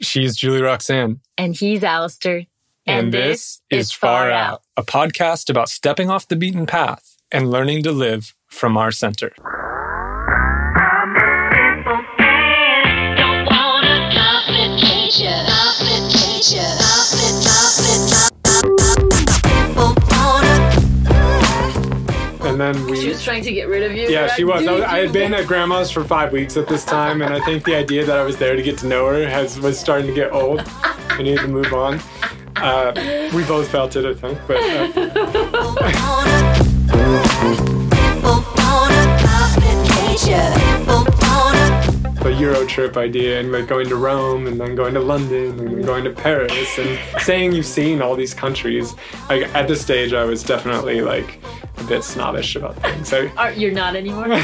She's Julie-Roxane. And he's Alasdair. And, this is Far Out, a podcast about stepping off the beaten path and learning to live from our center. And then She was trying to get rid of you. Yeah, she was. I, "Dude, I had been at grandma's for five weeks at this time, and I think the idea that I was there to get to know her has was starting to get old. I needed to move on. Uh, we both felt it, I think, but uh, the Euro trip idea and like going to Rome and then going to London and then going to Paris and saying you've seen all these countries. Like at this stage, I was definitely like a bit snobbish about things. I, Are, you're not anymore.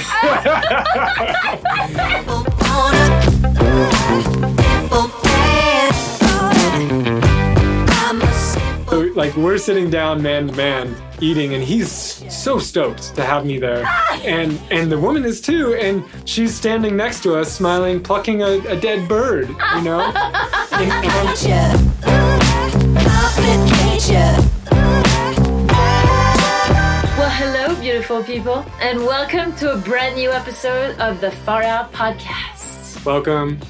So, like we're sitting down man to man eating and he's so stoked to have me there. And and the woman is too and she's standing next to us smiling plucking a, a dead bird you know? And, and beautiful people, and welcome to a brand new episode of the Far Out Podcast. welcome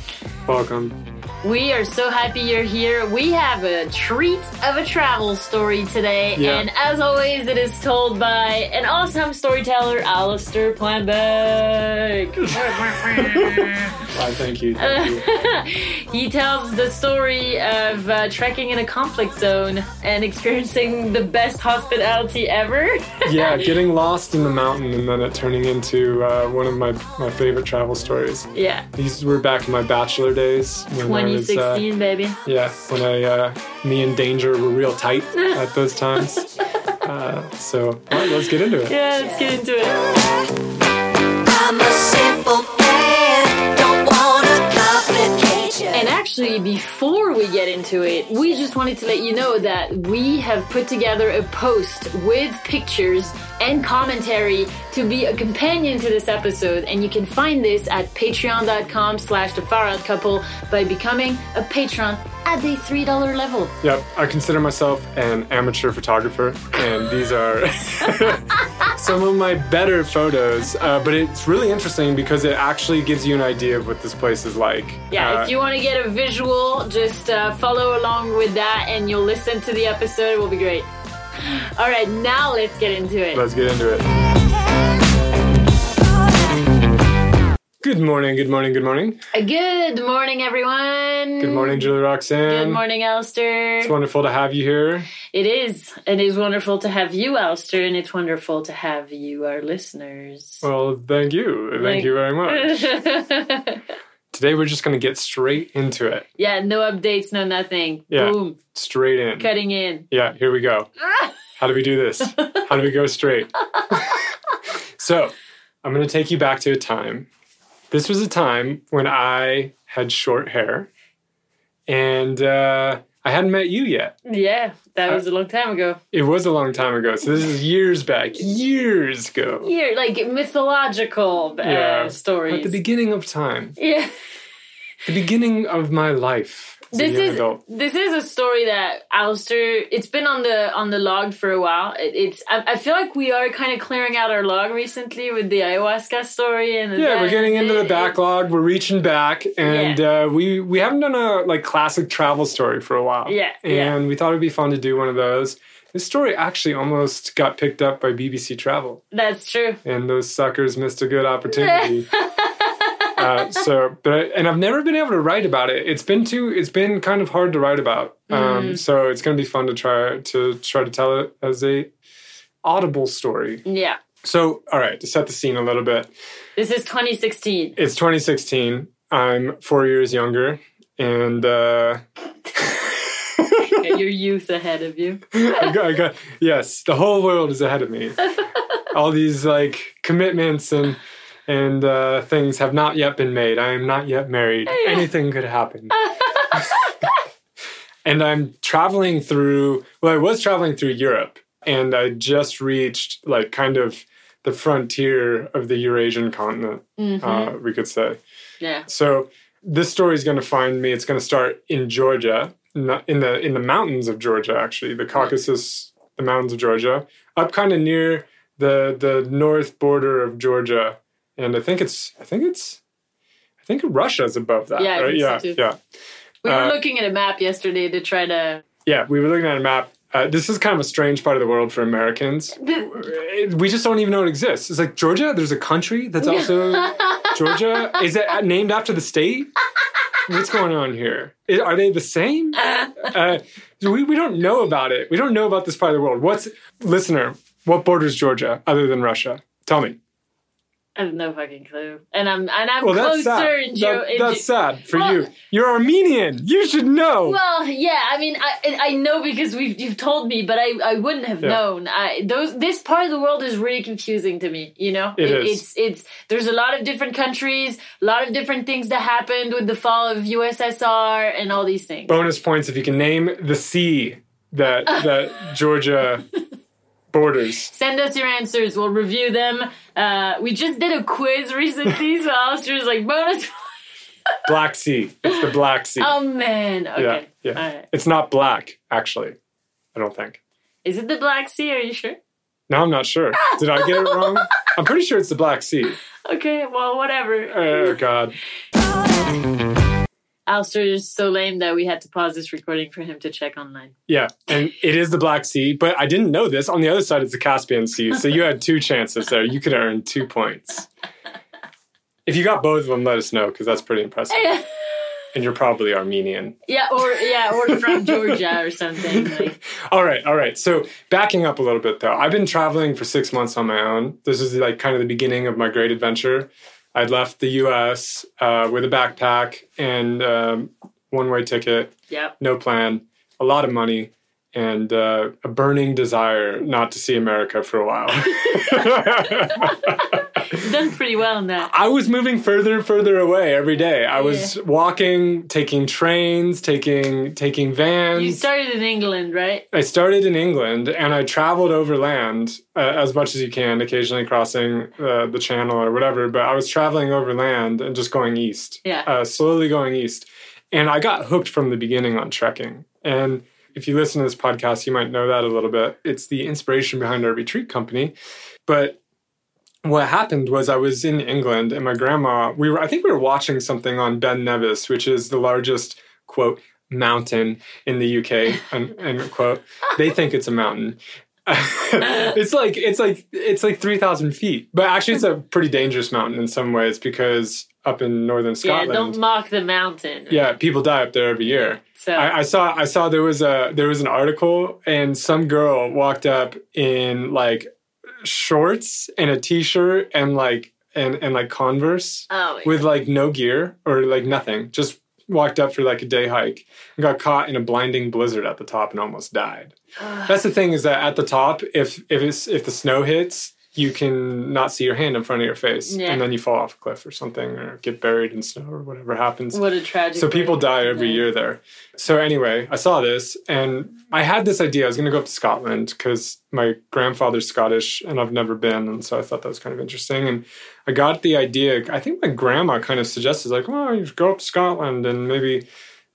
welcome We are so happy you're here. We have a treat of a travel story today, Yeah. and as always, it is told by an awesome storyteller, Alasdair Plambeck. Why, thank you thank you he tells the story of uh, trekking in a conflict zone and experiencing the best hospitality ever. yeah getting lost in the mountain and then it turning into uh, one of my, my favorite travel stories yeah, these were back in my bachelor days when I was, uh, baby. Yeah, when I, uh, me and Danger were real tight at those times. Uh, so well, let's get into it. Yeah, let's get into it. And actually, before we get into it, we just wanted to let you know that we have put together a post with pictures and commentary to be a companion to this episode, and you can find this at patreon.com slash the far out couple by becoming a patron at the $3 level. Yep, I consider myself an amateur photographer, and these are some of my better photos. Uh, but it's really interesting because it actually gives you an idea of what this place is like. Yeah, Uh, if you want to get a visual, just uh, follow along with that and you'll listen to the episode. It will be great. All right, now let's get into it. Let's get into it. Good morning, good morning, good morning. Uh, Good morning, everyone. Good morning, Julie-Roxane. Good morning, Alasdair. It's wonderful to have you here. It is. It is wonderful to have you, Alasdair, and it's wonderful to have you, our listeners. Well, thank you. Thank Thank- you very much. Today we're just going to get straight into it. yeah, no updates, no nothing. Yeah. Boom, Straight in. cutting in. Yeah, here we go. How do we do this? How do we go straight? so, I'm going to take you back to a time. This was a time when I had short hair and uh, I hadn't met you yet. Yeah, that was a long time ago. It was a long time ago. So, this is years back, years ago. Here, like mythological uh, Yeah. stories. At the beginning of time, yeah. the beginning of my life this is adult. this is a story that Alasdair. It's been on the on the log for a while. It, it's I, I feel like we are kind of clearing out our log recently with the ayahuasca story and the Yeah, we're getting into the it- backlog. We're reaching back, and uh, we we haven't done a like classic travel story for a while. Yeah, and yeah. we thought it'd be fun to do one of those. This story actually almost got picked up by BBC Travel, That's true. and those suckers missed a good opportunity. uh, so, but I, and I've never been able to write about it. It's been too. It's been kind of hard to write about. Um, Mm. So it's going to be fun to try to try to tell it as a audible story. Yeah. So, all right, to set the scene a little bit. This is 2016. It's 2016. I'm four years younger, and uh, your youth ahead of you. I got, I got yes, the whole world is ahead of me. All these like commitments and and uh, things have not yet been made. I am not yet married. Anything could happen. and I'm traveling through. Well, I was traveling through Europe, and I just reached like kind of the frontier of the Eurasian continent. Mhm. Uh, we could say. yeah. So this story is going to find me. It's going to start in Georgia, not in the in the mountains of Georgia, actually, the Caucasus, the mountains of Georgia, up kind of near the the north border of Georgia, and I think it's I think it's I think Russia's above that. Yeah, right? think so yeah, yeah. We were Uh, looking at a map yesterday to try to. Yeah, we were looking at a map. Uh, this is kind of a strange part of the world for Americans. The- We just don't even know it exists. It's like Georgia. There's a country that's also Georgia. Is it named after the state? What's going on here? Are they the same? Uh, we we don't know about it. We don't know about this part of the world. What's listener? What borders Georgia other than Russia? Tell me. I have no fucking clue, and I'm and I'm Well, closer in Joe. That- that's sad for Well- you. You're Armenian. You should know. Well, yeah, I mean, I I know because we've you've told me, but I, I wouldn't have Yeah. known. I those this part of the world is really confusing to me. You know, It is. it's it's there's a lot of different countries, a lot of different things that happened with the fall of USSR and all these things. bonus points if you can name the sea that that Georgia borders. Send us your answers. We'll review them. Uh, we just did a quiz recently, so Alasdair was like, bonus. Black Sea. It's the Black Sea. Oh man. Okay. yeah, yeah. All right. It's not black, actually. I don't think. Is it the Black Sea? Are you sure? No, I'm not sure. Did I get it wrong? I'm pretty sure it's the Black Sea. Okay. Well, whatever. Oh God. Alasdair is so lame that we had to pause this recording for him to check online. Yeah, and it is the Black Sea, but I didn't know this. On the other side, it's the Caspian Sea, so you had two chances there. You could earn two points. If you got both of them, let us know because that's pretty impressive. And you're probably Armenian. yeah, or yeah, or from Georgia or something. Like, All right, all right. So backing up a little bit though, I've been traveling for six months on my own. This is like kind of the beginning of my great adventure. I'd left the U.S. Uh, with a backpack and um, one-way ticket, yeah. no plan, a lot of money, and uh, a burning desire not to see America for a while. Done pretty well in that. I was moving further and further away every day. I was Yeah. walking, taking trains, taking taking vans. You started in England, right? I started in England and I traveled overland uh, as much as you can, occasionally crossing uh, the channel or whatever. But I was traveling overland and just going east, Yeah. uh, slowly going east. And I got hooked from the beginning on trekking. And if you listen to this podcast, you might know that a little bit. It's the inspiration behind our retreat company. But what happened was I was in England and my grandma, we were, I think we were watching something on Ben Nevis, which is the largest, quote, mountain in the UK, and, and quote, they think it's a mountain. it's like it's like it's like three thousand feet, but actually it's a pretty dangerous mountain in some ways because up in northern Scotland, Yeah, don't mock the mountain. yeah, people die up there every year. So I, I saw I saw there was a there was an article and some girl walked up in like shorts and a t-shirt and like and and like Converse oh, with like no gear or like nothing. Just walked up for like a day hike and got caught in a blinding blizzard at the top and almost died. That's the thing is that at the top, if if it's if the snow hits, you can not see your hand in front of your face, Yeah. and then you fall off a cliff or something, or get buried in snow or whatever happens. what a tragic. So people die every year there. So anyway, I saw this and I had this idea. I was going to go up to Scotland because my grandfather's Scottish and I've never been, and so I thought that was kind of interesting. And I got the idea. I think my grandma kind of suggested, like, "Oh, you should go up to Scotland and maybe."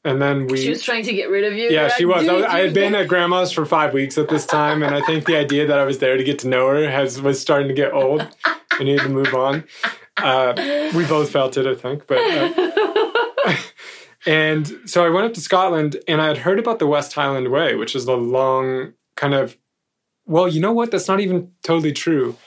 And then we. She was trying to get rid of you. yeah, she like, was. I, "Dude, I had been at grandma's for five weeks at this time, and I think the idea that I was there to get to know her has was starting to get old. I needed to move on. Uh, we both felt it, I think, but. Uh, and so I went up to Scotland and I had heard about the West Highland Way, which is the long kind of, well, you know what? That's not even totally true.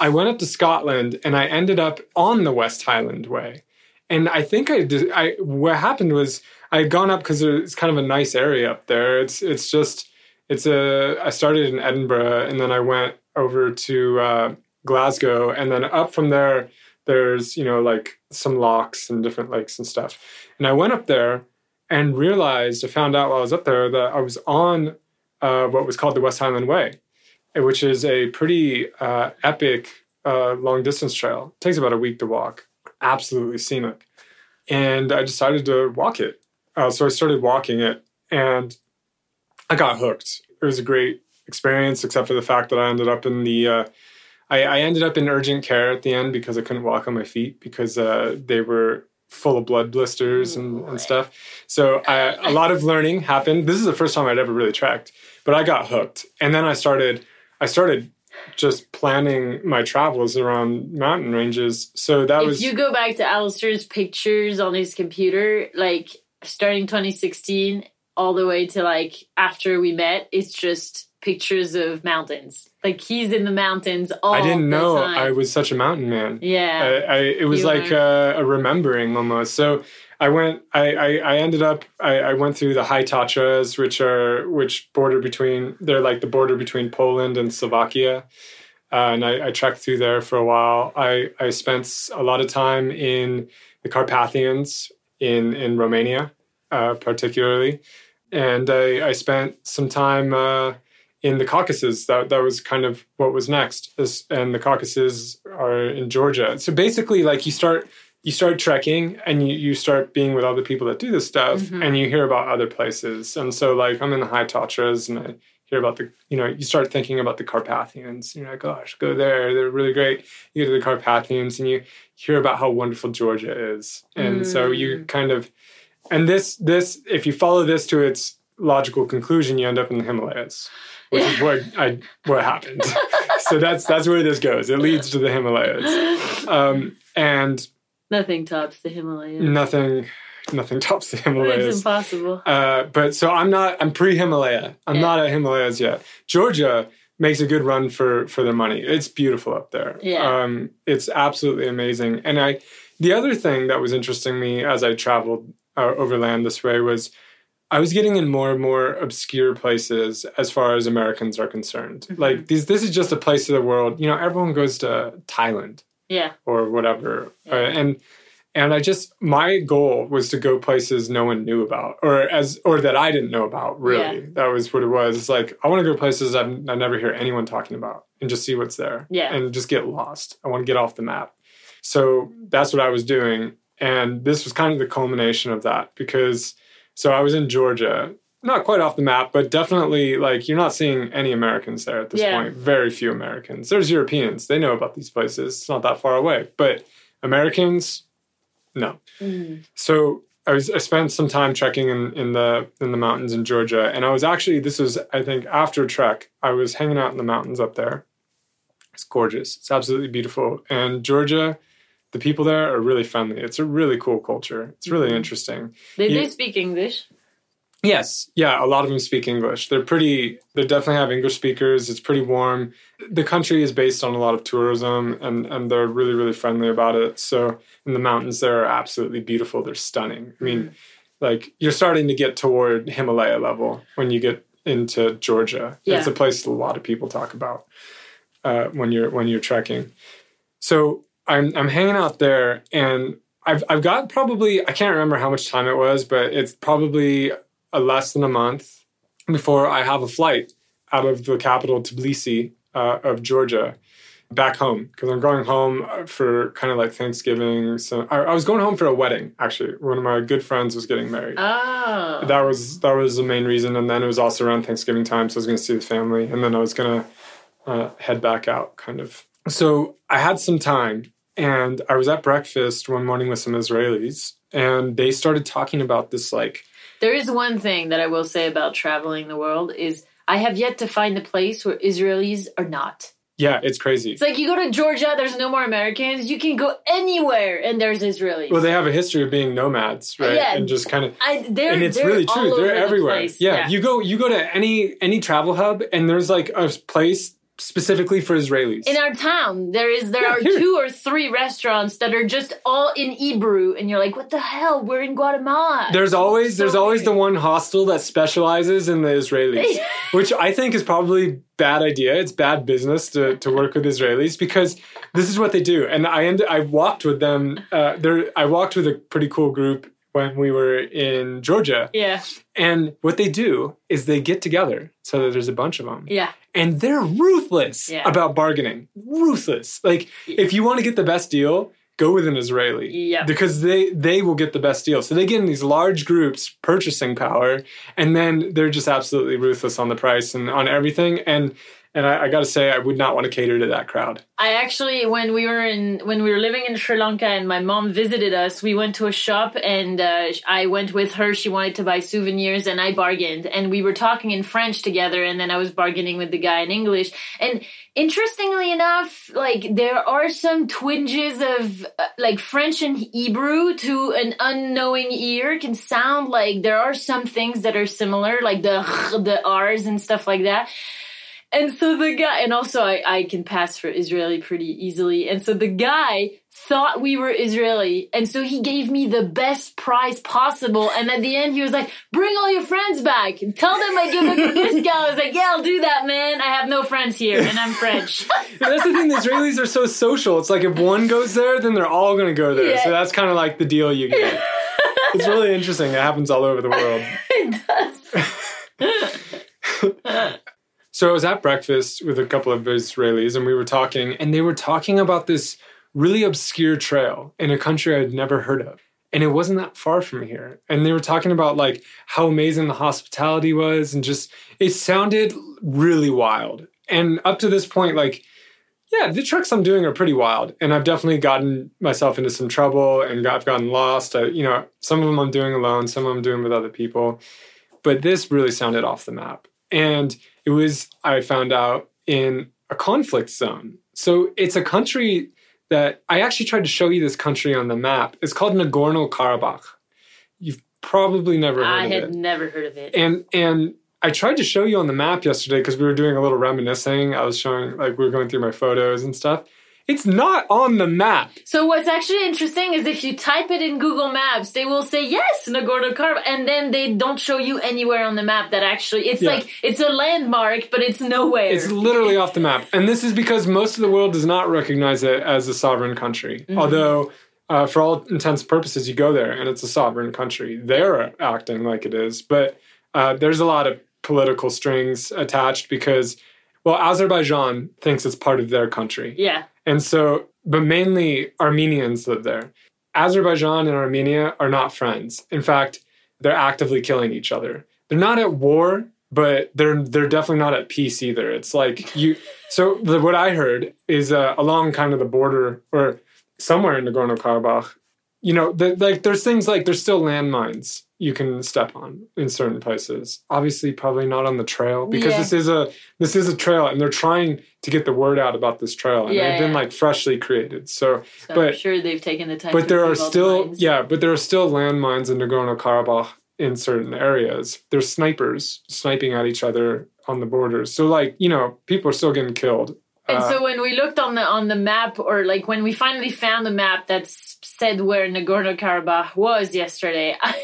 I went up to Scotland and I ended up on the West Highland Way. And I think I did, I, what happened was I had gone up because it's kind of a nice area up there. It's, it's just, it's a, I started in Edinburgh and then I went over to uh, Glasgow and then up from there, there's, you know, like some locks and different lakes and stuff. And I went up there and realized, I found out while I was up there that I was on uh, what was called the West Highland Way, eh, which is a pretty uh, epic uh, long distance trail. It takes about a week to walk, absolutely scenic. And I decided to walk it. Uh, so I started walking it and I got hooked. It was a great experience, except for the fact that I ended up in the. Uh, I, I ended up in urgent care at the end because I couldn't walk on my feet because uh, they were full of blood blisters and, and stuff. So I, a lot of learning happened. This is the first time I'd ever really trekked, but I got hooked. And then I started, I started just planning my travels around mountain ranges. So that if was you go back to Alasdair's pictures on his computer, like starting 2016 all the way to like after we met, it's just pictures of mountains. Like he's in the mountains all I didn't know time. I was such a mountain man. yeah. I, I it was You like a, a remembering almost. So I went. I I, I ended up. I, I went through the High Tatras, which are which border between. They're like the border between Poland and Slovakia. Uh, and I, I trekked through there for a while. I, I spent a lot of time in the Carpathians in in Romania, uh, particularly, and I, I spent some time uh, in the Caucasus. That that was kind of what was next. And the Caucasus are in Georgia. So basically, like you start you start trekking and you, you start being with other people that do this stuff, Mhm. and you hear about other places. And so, like I'm in the High Tatras, and I hear about the you know you start thinking about the Carpathians. You're like, gosh, go there. They're really great. You go to the Carpathians, and you hear about how wonderful Georgia is, and so you kind of and this this if you follow this to its logical conclusion, you end up in the Himalayas, which is what I what happened. so that's that's where this goes. It leads to the Himalayas, um, and Nothing tops the Himalayas. nothing nothing tops the It's Himalayas. impossible. Uh, but so I'm not. I'm pre-Himalaya. I'm Yeah. not at Himalayas yet. Georgia makes a good run for for their money. It's beautiful up there. Yeah. Um, it's absolutely amazing. And I, the other thing that was interesting me as I traveled uh, overland this way was. I was getting in more and more obscure places as far as Americans are concerned. Mhm. Like these, this is just a place of the world. You know, everyone goes to Thailand Yeah. or whatever. Yeah. Uh, and and I just my goal was to go places no one knew about, or as or that I didn't know about. Really, that was what it was. It's like I want to go places I've, I never hear anyone talking about, and just see what's there. Yeah. and just get lost. I want to get off the map. So that's what I was doing, and this was kind of the culmination of that because so I was in Georgia. Not quite off the map, but definitely like you're not seeing any Americans there at this Yeah. point. Very few Americans. There's Europeans. They know about these places. It's not that far away. But Americans, no. Mm. So I was I spent some time trekking in, in the in the mountains in Georgia, and I was actually this was I think after trek I was hanging out in the mountains up there. It's gorgeous. It's absolutely beautiful, and Georgia, the people there are really friendly. It's a really cool culture. It's really Mhm. interesting. They Yeah. do speak English. Yes, yeah, a lot of them speak English. They're pretty. They definitely have English speakers. It's pretty warm. The country is based on a lot of tourism, and and they're really really friendly about it. So, in the mountains, they're absolutely beautiful. They're stunning. I mean, like you're starting to get toward Himalaya level when you get into Georgia. It's a place a lot of people talk about uh, when you're when you're trekking. So I'm I'm hanging out there, and I've I've got probably I can't remember how much time it was, but it's probably a less than a month before I have a flight out of the capital Tbilisi uh, of Georgia back home because I'm going home uh, for kind of like Thanksgiving. So I, I was going home for a wedding. Actually, one of my good friends was getting married. Oh. That was that was the main reason, and then it was also around Thanksgiving time, so I was going to see the family, and then I was going to uh, head back out, kind of. So I had some time, and I was at breakfast one morning with some Israelis, and they started talking about this like There is one thing that I will say about traveling the world is I have yet to find a place where Israelis are not. Yeah, it's crazy. It's like you go to Georgia, there's no more Americans. You can go anywhere and there's Israelis. Well, they have a history of being nomads, right? Yeah. And just kind of I, they're, and it's they're really all true. over They're the everywhere. place. Yeah. you go you go to any any travel hub, and there's like a place specifically for Israelis. in our town, there is there Yeah, are here. two or three restaurants that are just all in Hebrew, and you're like, "What the hell? We're in Guatemala." there's always So there's always the one hostel that specializes in the Israelis, which I think is probably bad idea. It's bad business to, to work with Israelis because this is what they do. And I end, I walked with them. Uh, there I walked with a pretty cool group when we were in Georgia, yeah, and what they do is they get together so that there's a bunch of them. yeah, and they're ruthless Yeah. about bargaining. Ruthless. Like if you want to get the best deal, go with an Israeli. Yeah. Because they they will get the best deal. So they get in these large groups, purchasing power, and then they're just absolutely ruthless on the price and on everything. And And I, I got to say, I would not want to cater to that crowd. I actually, when we were in, when we were living in Sri Lanka, and my mom visited us, we went to a shop, and uh, I went with her. She wanted to buy souvenirs, and I bargained, and we were talking in French together, and then I was bargaining with the guy in English. And interestingly enough, like there are some twinges of uh, like French and Hebrew to an unknowing ear can sound like there are some things that are similar, like the the R's and stuff like that. And so the guy, and also I, I can pass for Israeli pretty easily. And so the guy thought we were Israeli. And so he gave me the best price possible. And at the end, he was like, bring all your friends back and tell them I give them a discount. I was like, yeah, I'll do that, man. I have no friends here and I'm French. That's the thing. The Israelis are so social. It's like if one goes there, then they're all going to go there. Yeah. So that's kind of like the deal you get. it's really interesting. It happens all over the world. it does. So I was at breakfast with a couple of Israelis and we were talking, and they were talking about this really obscure trail in a country I'd never heard of. And it wasn't that far from here. And they were talking about like how amazing the hospitality was and just it sounded really wild. And up to this point, like, yeah, the treks I'm doing are pretty wild. And I've definitely gotten myself into some trouble and I've gotten lost. I, you know, some of them I'm doing alone, some of them I'm doing with other people. But this really sounded off the map. And it was, I found out, in a conflict zone. So it's a country that I actually tried to show you this country on the map. It's called Nagorno Karabakh. You've probably never heard I of it. I had never heard of it. And and I tried to show you on the map yesterday because we were doing a little reminiscing. I was showing like we were going through my photos and stuff. It's not on the map. So what's actually interesting is if you type it in Google Maps, they will say yes, Nagorno Karabakh, and then they don't show you anywhere on the map that actually it's Yeah. like it's a landmark, but it's nowhere. It's literally off the map. And this is because most of the world does not recognize it as a sovereign country. Although, uh, for all intents and purposes, you go there and it's a sovereign country. They're acting like it is. But uh, there's a lot of political strings attached because, well, Azerbaijan thinks it's part of their country. yeah. And so, but mainly Armenians live there. Azerbaijan and Armenia are not friends. In fact, they're actively killing each other. They're not at war, but they're they're definitely not at peace either. It's like you. So the, what I heard is uh, along kind of the border or somewhere in Nagorno Karabakh, you know, the, like there's things like there's still landmines you can step on in certain places. Obviously, probably not on the trail because Yeah. this is a this is a trail, and they're trying to get the word out about this trail, and Yeah, they've been like freshly created. So, So I'm but sure they've taken the time. but to there are all the still yeah, but there are still landmines in Nagorno Karabakh in certain areas. There's snipers sniping at each other on the borders. So like you know, people are still getting killed. And Uh, so when we looked on the on the map, or like when we finally found the map that said where Nagorno Karabakh was yesterday, I,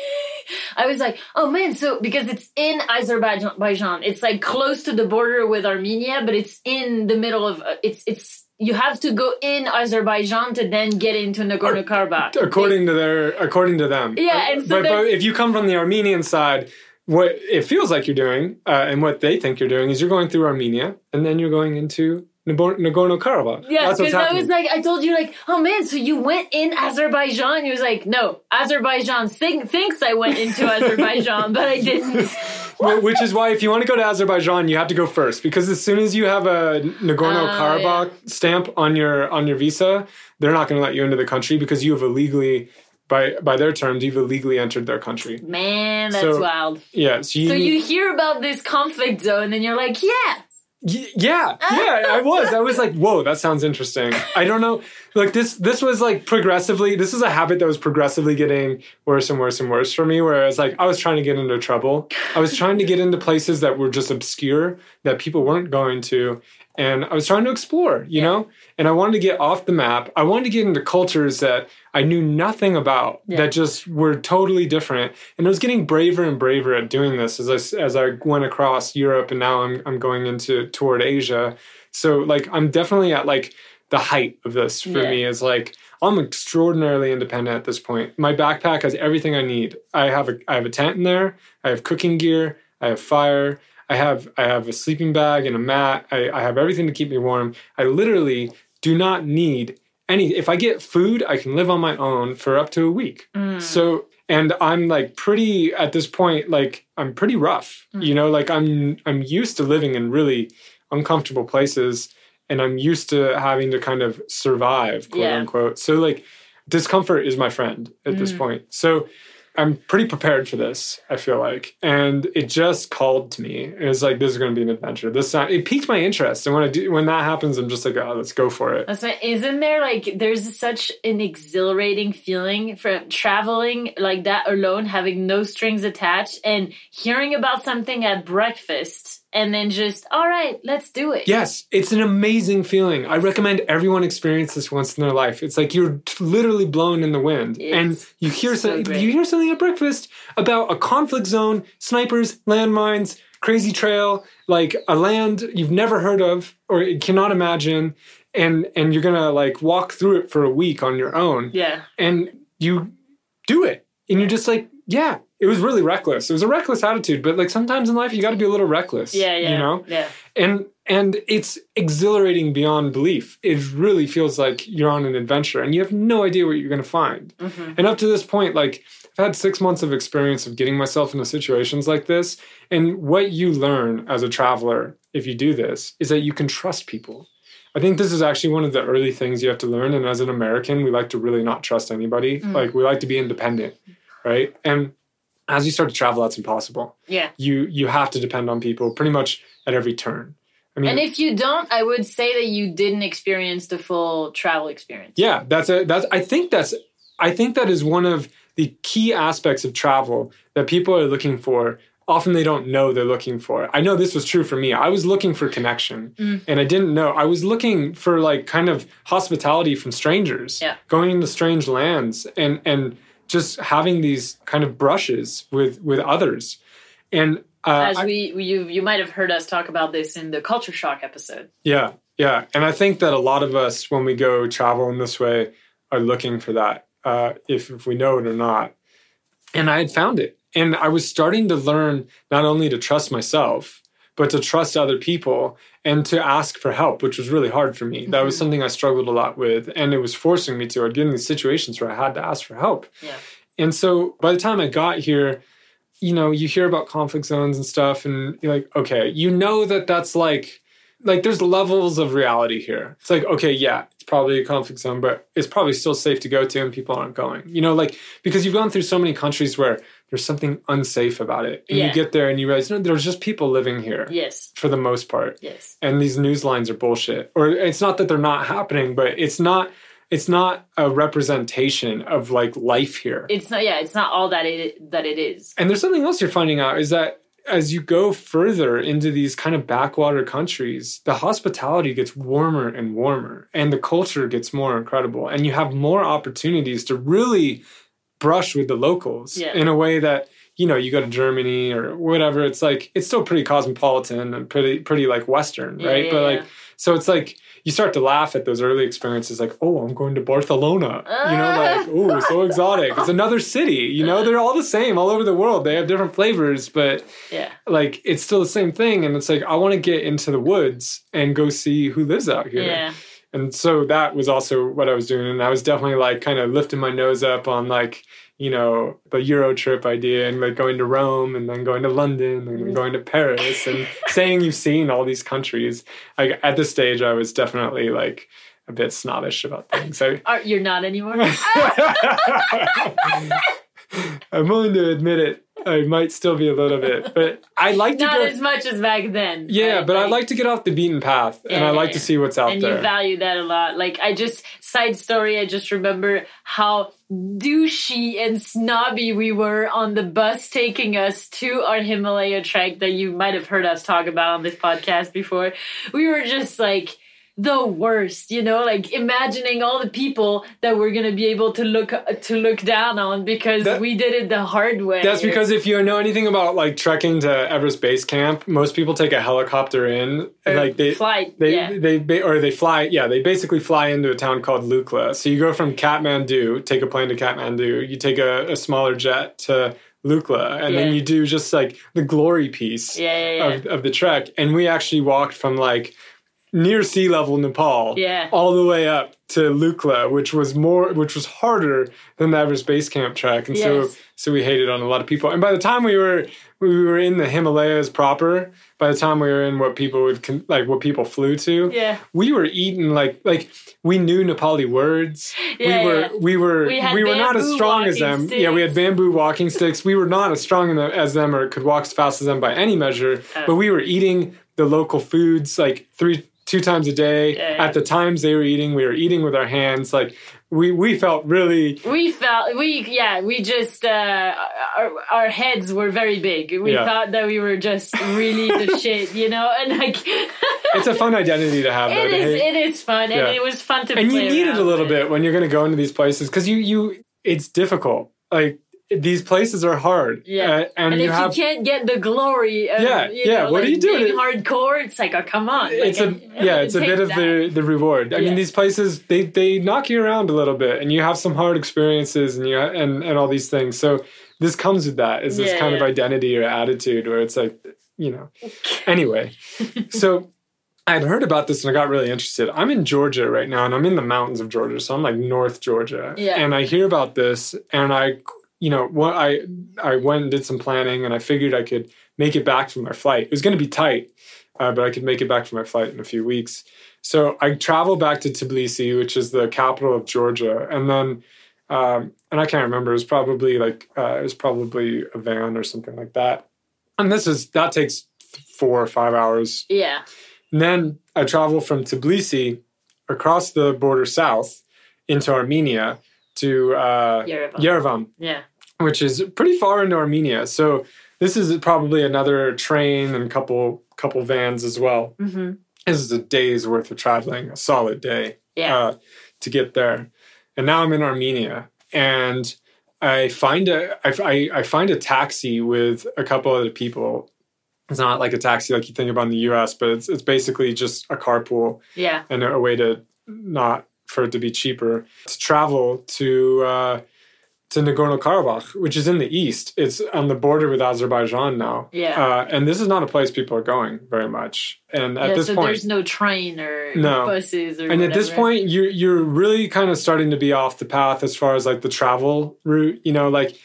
I was like, oh man! So because it's in Azerbaijan, it's like close to the border with Armenia, but it's in the middle of uh, it's it's you have to go in Azerbaijan to then get into Nagorno Karabakh. according to their according to them. Yeah, and so but, but if you come from the Armenian side, what it feels like you're doing, uh, and what they think you're doing, is you're going through Armenia, and then you're going into Nagorno Karabakh. Yeah, because I was like, I told you, like, oh man, so you went in Azerbaijan? He was like, no, Azerbaijan think, thinks I went into Azerbaijan, but I didn't. Which is why if you want to go to Azerbaijan, you have to go first because as soon as you have a Nagorno Karabakh oh, stamp on your on your visa, they're not going to let you into the country because you have illegally by by their terms you've illegally entered their country. Man, that's So- wild. Yeah, so you, So you hear about this conflict zone, and then you're like, yeah, Y- yeah, yeah, I was. I was like, whoa, that sounds interesting. I don't know. Like this, this was like progressively. This is a habit that was progressively getting worse and worse and worse for me. Where it's like I was trying to get into trouble. I was trying to get into places that were just obscure that people weren't going to, and I was trying to explore. You know, and I wanted to get off the map. I wanted to get into cultures that I knew nothing about Yeah. that just were totally different. And I was getting braver and braver at doing this as I, as I went across Europe, and now I'm I'm going into toward Asia. So like I'm definitely at like the height of this for Yeah. me is like I'm extraordinarily independent at this point. My backpack has everything I need. I have a I have a tent in there. I have cooking gear. I have fire. I have I have a sleeping bag and a mat. I, I have everything to keep me warm. I literally do not need any. If I get food, I can live on my own for up to a week. So and I'm like pretty at this point. Like I'm pretty rough. You know, like I'm I'm used to living in really uncomfortable places and I'm used to having to kind of survive, quote Yeah. unquote. So like discomfort is my friend at this Mm. point. So I'm pretty prepared for this, I feel like. And it just called to me. It was like, this is going to be an adventure. This time, it piqued my interest. And when I do, when that happens, I'm just like, oh, let's go for it. That's right. Isn't there like there's such an exhilarating feeling from traveling like that alone, having no strings attached, and hearing about something at breakfast, and then just all right, let's do it. Yes, it's an amazing feeling. I recommend everyone experience this once in their life. It's like you're t- literally blown in the wind, It's and you hear so something. You hear something at breakfast about a conflict zone, snipers, landmines, crazy trail, like a land you've never heard of or cannot imagine, and and you're gonna like walk through it for a week on your own, Yeah. and you do it, and you're just like, yeah. It was really reckless. It was a reckless attitude, but like sometimes in life you got to be a little reckless. Yeah. Yeah. You know, Yeah. and and it's exhilarating beyond belief it really feels like you're on an adventure and you have no idea what you're going to find Mhm. and up to this point like i've had six months of experience of getting myself into situations like this and what you learn as a traveler if you do this is that you can trust people i think this is actually one of the early things you have to learn and as an american we like to really not trust anybody Mm. like we like to be independent right and as you start to travel that's impossible Yeah. you you have to depend on people pretty much at every turn i mean And if you don't, I would say that you didn't experience the full travel experience. Yeah, that's a that's I think that's I think that is one of the key aspects of travel that people are looking for. Often they don't know they're looking for. I know this was true for me. I was looking for connection Mm. and I didn't know. I was looking for like kind of hospitality from strangers. Yeah. Going into strange lands and and just having these kind of brushes with with others. And uh, As we, we you you might have heard us talk about this in the culture shock episode. Yeah, yeah, and I think that a lot of us, when we go travel in this way, are looking for that, uh, if if we know it or not. And I had found it, and I was starting to learn not only to trust myself, but to trust other people and to ask for help, which was really hard for me. That was Mhm. something I struggled a lot with, and it was forcing me to. I'd get in these situations where I had to ask for help. Yeah. And so by the time I got here, you know, you hear about conflict zones and stuff, and you're like, okay, you know that that's like, like there's levels of reality here. It's like, okay, yeah, it's probably a conflict zone, but it's probably still safe to go to, and people aren't going. You know, like because you've gone through so many countries where there's something unsafe about it, and Yeah. you get there and you realize, no, there's just people living here Yes. for the most part Yes. and these news lines are bullshit or it's not that they're not happening but it's not it's not a representation of like life here It's not. Yeah. It's not all that it that it is. and there's something else you're finding out is that as you go further into these kind of backwater countries the hospitality gets warmer and warmer and the culture gets more incredible and you have more opportunities to really brush with the locals Yeah. in a way that you know you go to germany or whatever it's like it's still pretty cosmopolitan and pretty pretty like western right yeah, but like so it's like you start to laugh at those early experiences, like, oh, I'm going to Barcelona. You know, like, oh, so exotic. It's another city. You know, they're all the same all over the world. They have different flavors, but Yeah. like it's still the same thing. And it's like, I want to get into the woods and go see who lives out here. Yeah. And so that was also what I was doing. And I was definitely like kind of lifting my nose up on like, you know, the Euro trip idea and like going to Rome and then going to London and then mm-hmm. going to Paris and saying you've seen all these countries. Like at this stage, I was definitely like a bit snobbish about things. I, Are, you're not anymore. I'm willing to admit it. I might still be a little bit, but I like to not go. as much as back then. yeah, right? but I like to get off the beaten path, and I like yeah, to see what's out and there. And you value that a lot. Like I just side story, I just remember how douchey and snobby we were on the bus taking us to our Himalaya trek that you might have heard us talk about on this podcast before. We were just like the worst, you know, like imagining all the people that we're gonna be able to look to look down on because That- we did it the hard way. That's because if you know anything about like trekking to Everest Base Camp, most people take a helicopter in, and, Or like they flight, they yeah. they ba- or they fly. Yeah, they basically fly into a town called Lukla. So you go from Kathmandu, take a plane to Kathmandu. You take a, a smaller jet to Lukla, and then you do just like the glory piece Yeah, yeah, yeah. of of the trek. And we actually walked from like near sea level Nepal, Yeah. all the way up to Lukla, which was more, which was harder than the Everest Base Camp track, and so Yes. so we hated on a lot of people. And by the time we were we were in the Himalayas proper, by the time we were in what people would con- like what people flew to, Yeah. we were eating like like we knew Nepali words. Yeah, we were yeah. we were We had were not as strong as them. Yeah, we had bamboo walking sticks. We were not as strong in the, as them or could walk as fast as them by any measure. Oh. But we were eating the local foods like three two times a day. Yeah. At the times they were eating, we were eating with our hands. Like we we felt really We felt we yeah we just uh, our, our heads were very big. We Yeah. thought that we were just really the shit, you know, and like it's a fun identity to have. though, it to is hate- it is fun Yeah. and it was fun to be. and you need it a little with. bit when you're going to go into these places because you you it's difficult. Like these places are hard. Yeah, Uh, and, and, you if have you can't get the glory, of, Yeah, yeah, know, what are like you doing? being hardcore, it's like, oh come on, like, it's a yeah, it's a bit of that. the the reward. I Yeah. mean, these places they they knock you around a little bit, and you have some hard experiences, and you and and all these things. So this comes with that is this Yeah, kind of identity or attitude where it's like you know. Anyway, so. I'd heard about this and I got really interested. I'm in Georgia right now and I'm in the mountains of Georgia. So I'm like North Georgia. Yeah. And I hear about this and I, you know, what I, I went and did some planning and I figured I could make it back from my flight. It was going to be tight, uh, but I could make it back from my flight in a few weeks. So I traveled back to Tbilisi, which is the capital of Georgia. And then, um, and I can't remember, it was probably like, uh, it was probably a van or something like that. And this is, that takes four or five hours Yeah, and then I traveled from Tbilisi across the border south into Armenia to uh, Yerevan. Yerevan, yeah, which is pretty far into Armenia. So this is probably another train and couple couple vans as well. hmm This is a day's worth of traveling, a solid day yeah, uh, to get there. And now I'm in Armenia, and I find a I, I, I find a taxi with a couple other people. It's not like a taxi like you think about in the U.S., but it's it's basically just a carpool yeah, and a way to not for it to be cheaper to travel to uh, to Nagorno Karabakh, which is in the east. It's on the border with Azerbaijan now. Yeah. uh, and this is not a place people are going very much. And at yeah. this So point, there's no train or No. buses or and at this point you're you're really kind of starting to be off the path as far as like the travel route you know like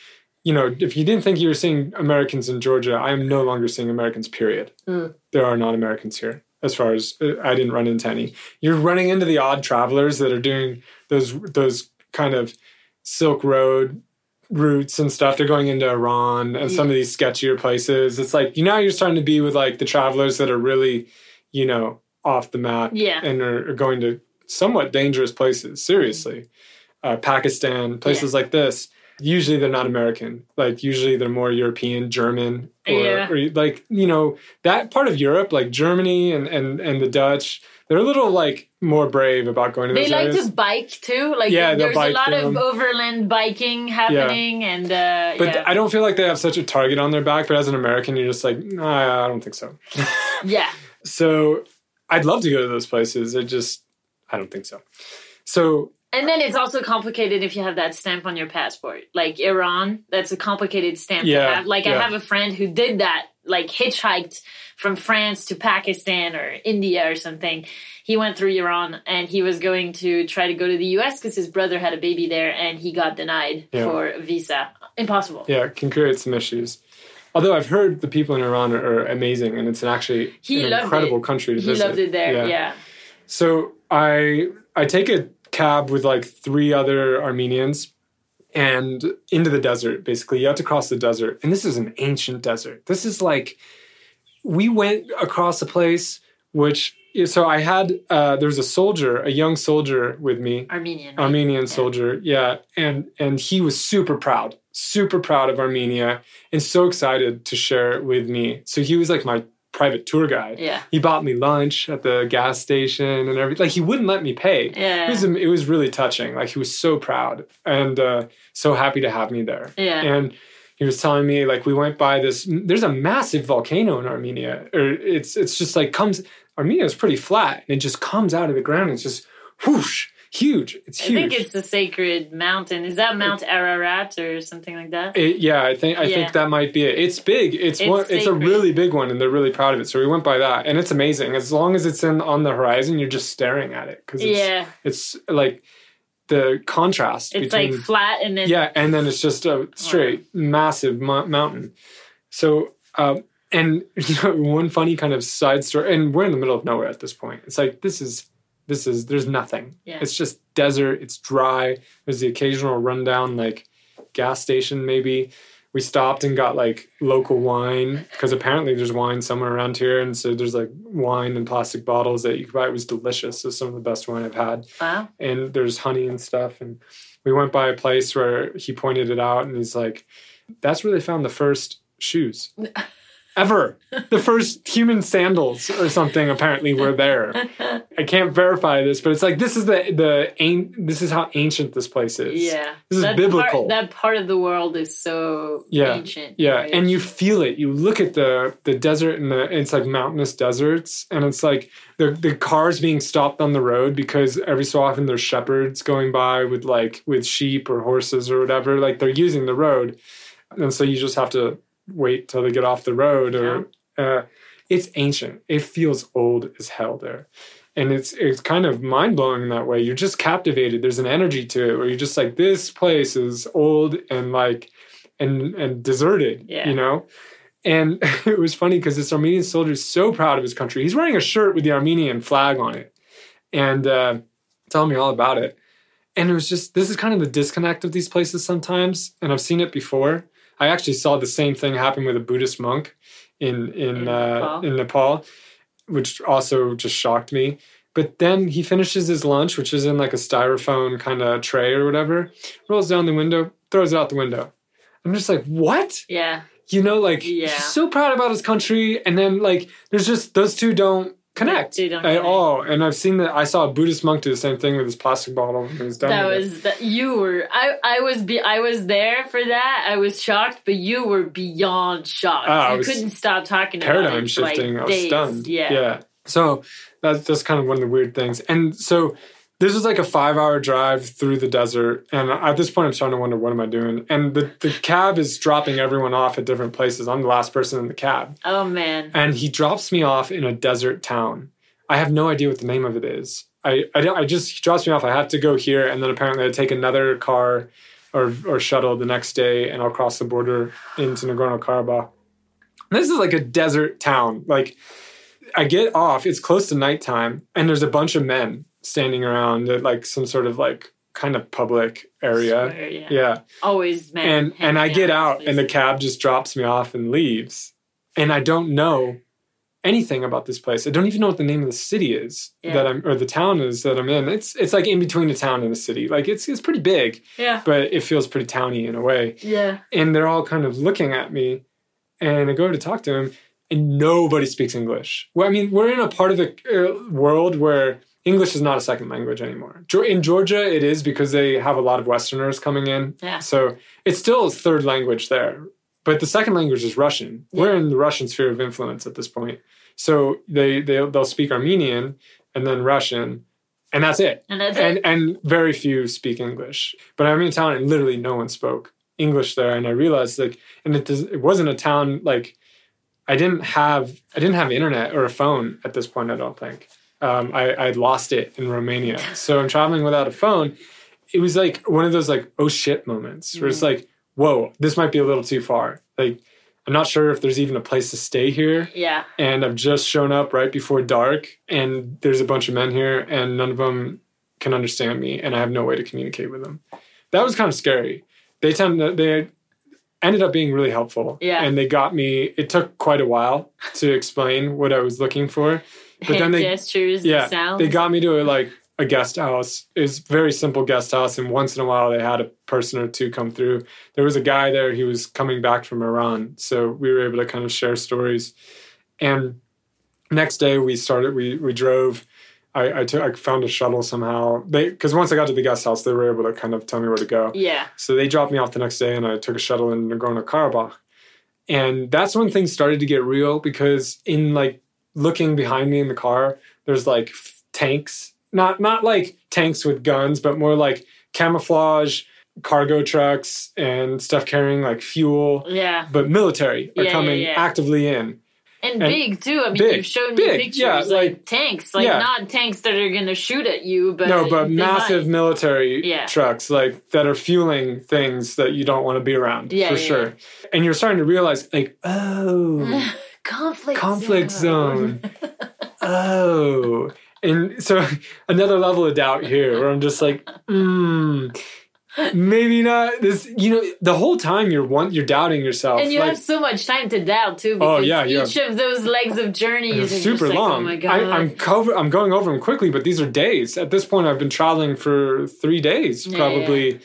you know if you didn't think you were seeing americans in georgia i am no longer seeing americans period Mm. there are not americans here as far as uh, i didn't run into any you're running into the odd travelers that are doing those those kind of silk road routes and stuff. They're going into iran and some of these sketchier places. It's like you now you're starting to be with like the travelers that are really you know off the map Yeah. and are, are going to somewhat dangerous places seriously. Uh, pakistan places like this usually they're not american. Like usually they're more european german or, Yeah. or like you know that part of europe like germany and and, and the dutch they're a little like more brave about going to They those like areas to bike too. Like Yeah, there's a lot of overland biking happening, yeah. and uh, but yeah, I don't feel like they have such a target on their back. But as an American, you're just like, nah, I don't think so. yeah, so I'd love to go to those places. It just, I don't think so. So and then it's also complicated if you have that stamp on your passport. Like Iran, that's a complicated stamp Yeah, to have. Like I have a friend who did that, like hitchhiked from France to Pakistan or India or something. He went through Iran and he was going to try to go to the US because his brother had a baby there and he got denied Yeah. for a visa. Impossible. yeah, it can create some issues. Although I've heard the people in Iran are, are amazing, and it's an actually He an incredible it. country to He visit. He loved it there. Yeah. So I I take a cab with like three other Armenians and into the desert. Basically, you have to cross the desert, and this is an ancient desert. This is like we went across a place which. So I had uh, there was a soldier, a young soldier with me, Armenian. right? Armenian soldier, yeah, and and he was super proud, super proud of Armenia, and so excited to share it with me. So he was like my private tour guide. Yeah. He bought me lunch at the gas station and everything. Like he wouldn't let me pay. Yeah. It was it was really touching. Like he was so proud and uh, so happy to have me there. Yeah. And he was telling me like we went by this. There's a massive volcano in Armenia, or it's it's just like comes. Armenia is pretty flat and it just comes out of the ground. It's just whoosh. Huge. It's huge. I think it's the sacred mountain. Is that Mount Ararat or something like that? It, yeah, I think I Yeah. think that might be it. It's big. It's, It's one. It's a really big one, and they're really proud of it. So we went by that, and it's amazing. As long as it's in on the horizon, you're just staring at it because it's, yeah, it's like the contrast it's between like flat and then yeah, and then it's just a straight massive mo- mountain. So um, and you know one funny kind of side story, and we're in the middle of nowhere at this point. It's like this is this is there's nothing. Yeah. It's just desert. It's dry. There's the occasional rundown like gas station maybe. We stopped and got like local wine because apparently there's wine somewhere around here, and so there's like wine in plastic bottles that you could buy. It was delicious. It was some of the best wine I've had wow. and there's honey and stuff. And we went by a place where he pointed it out, and he's like, "That's where they found the first shoes ever. The first human sandals or something apparently were there. I can't verify this, but it's like this is the the this is how ancient this place is. Yeah, This is that biblical. Part, that part of the world is so Yeah, ancient. Yeah, right? and you feel it. You look at the the desert and the it's like mountainous deserts, and it's like the the cars being stopped on the road because every so often there's shepherds going by with like with sheep or horses or whatever. Like they're using the road, and so you just have to wait till they get off the road. Or uh, it's ancient. It feels old as hell there. And it's it's kind of mind blowing in that way. You're just captivated. There's an energy to it where you're just like, this place is old and like and and deserted, Yeah. you know? And it was funny because this Armenian soldier is so proud of his country. He's wearing a shirt with the Armenian flag on it and uh, telling me all about it. And it was just, this is kind of the disconnect of these places sometimes. And I've seen it before. I actually saw the same thing happen with a Buddhist monk in, in, In uh, Nepal? in Nepal, which also just shocked me. But then he finishes his lunch, which is in like a styrofoam kind of tray or whatever, rolls down the window, throws it out the window. I'm just like, what? yeah, You know, like Yeah. he's so proud about his country, and then like there's just those two don't connect They don't connect. all. And I've seen that. I saw a Buddhist monk do the same thing with his plastic bottle when he was done. that was that you were. I I was be I was there for that. I was shocked, but you were beyond shocked. Ah, I you couldn't stop talking about paradigm it for, like, shifting. I was days. stunned. Yeah. yeah. So that's just kind of one of the weird things. And so this is like a five hour drive through the desert. And at this point, I'm starting to wonder, what am I doing? And the, the cab is dropping everyone off at different places. I'm the last person in the cab. Oh man. and he drops me off in a desert town. I have no idea what the name of it is. I I, don't, I just he drops me off. I have to go here, and then apparently I take another car or or shuttle the next day, and I'll cross the border into Nagorno Karabakh. This is like a desert town. Like I get off. It's close to nighttime, and there's a bunch of men standing around at like some sort of like kind of public area. Yeah. Yeah Always man. and and I get out and the cab just drops me off and leaves and I don't know anything about this place. I don't even know what the name of the city is Yeah. that I'm or the town is that I'm in. It's it's like in between a town and a city. Like it's it's pretty big, Yeah. but it feels pretty towny in a way. Yeah. And they're all kind of looking at me and I go to talk to him and nobody speaks English. Well, I mean, we're in a part of the uh, world where English is not a second language anymore. In Georgia, it is because they have a lot of Westerners coming in. Yeah. So it's still a third language there. But the second language is Russian. We're in the Russian sphere of influence at this point. So they, they they'll speak Armenian and then Russian, and that's it. And that's And it. and very few speak English. But I'm in a town and literally no one spoke English there. And I realized like, and it does, it wasn't a town like I didn't have I didn't have internet or a phone at this point. I don't think um, I I'd lost it in Romania. So I'm traveling without a phone. It was like one of those like oh shit moments where it's like whoa this might be a little too far. Like I'm not sure if there's even a place to stay here Yeah. and I've just shown up right before dark, and there's a bunch of men here, and none of them can understand me, and I have no way to communicate with them. That was kind of scary. They tend to, they ended up being really helpful, Yeah. and they got me. It took quite a while to explain what I was looking for, but Hand then they gestures yeah and sounds. they got me to a, like a guest house. It was very simple guest house, and once in a while they had a person or two come through. There was a guy there. He was coming back from Iran, so we were able to kind of share stories. And next day we started. We we drove. I I, took, I found a shuttle somehow. They because once I got to the guest house, they were able to kind of tell me where to go. Yeah. So they dropped me off the next day, and I took a shuttle in Nagorno Karabakh. And that's when things started to get real because in like looking behind me in the car, there's like f- tanks not not like tanks with guns, but more like camouflage cargo trucks and stuff carrying like fuel. Yeah. But military are Yeah, yeah, coming yeah. actively in. And, And big too. I mean, big, you've shown me big, pictures yeah, like, like- tanks, like yeah. not tanks that are gonna shoot at you, but no, but massive might. military Yeah. trucks like that are fueling things that you don't want to be around Yeah, for yeah, sure. And you're starting to realize like, oh, conflict conflict zone. oh. And so another level of doubt here where I'm just like, mm, maybe not this you know, the whole time you're one you're doubting yourself. And you like, have so much time to doubt too. Oh, Because yeah, you each of those legs of journeys is super just like, long. Oh my god! I, I'm cover I'm going over them quickly, but these are days. At this point I've been traveling for three days, Yeah, probably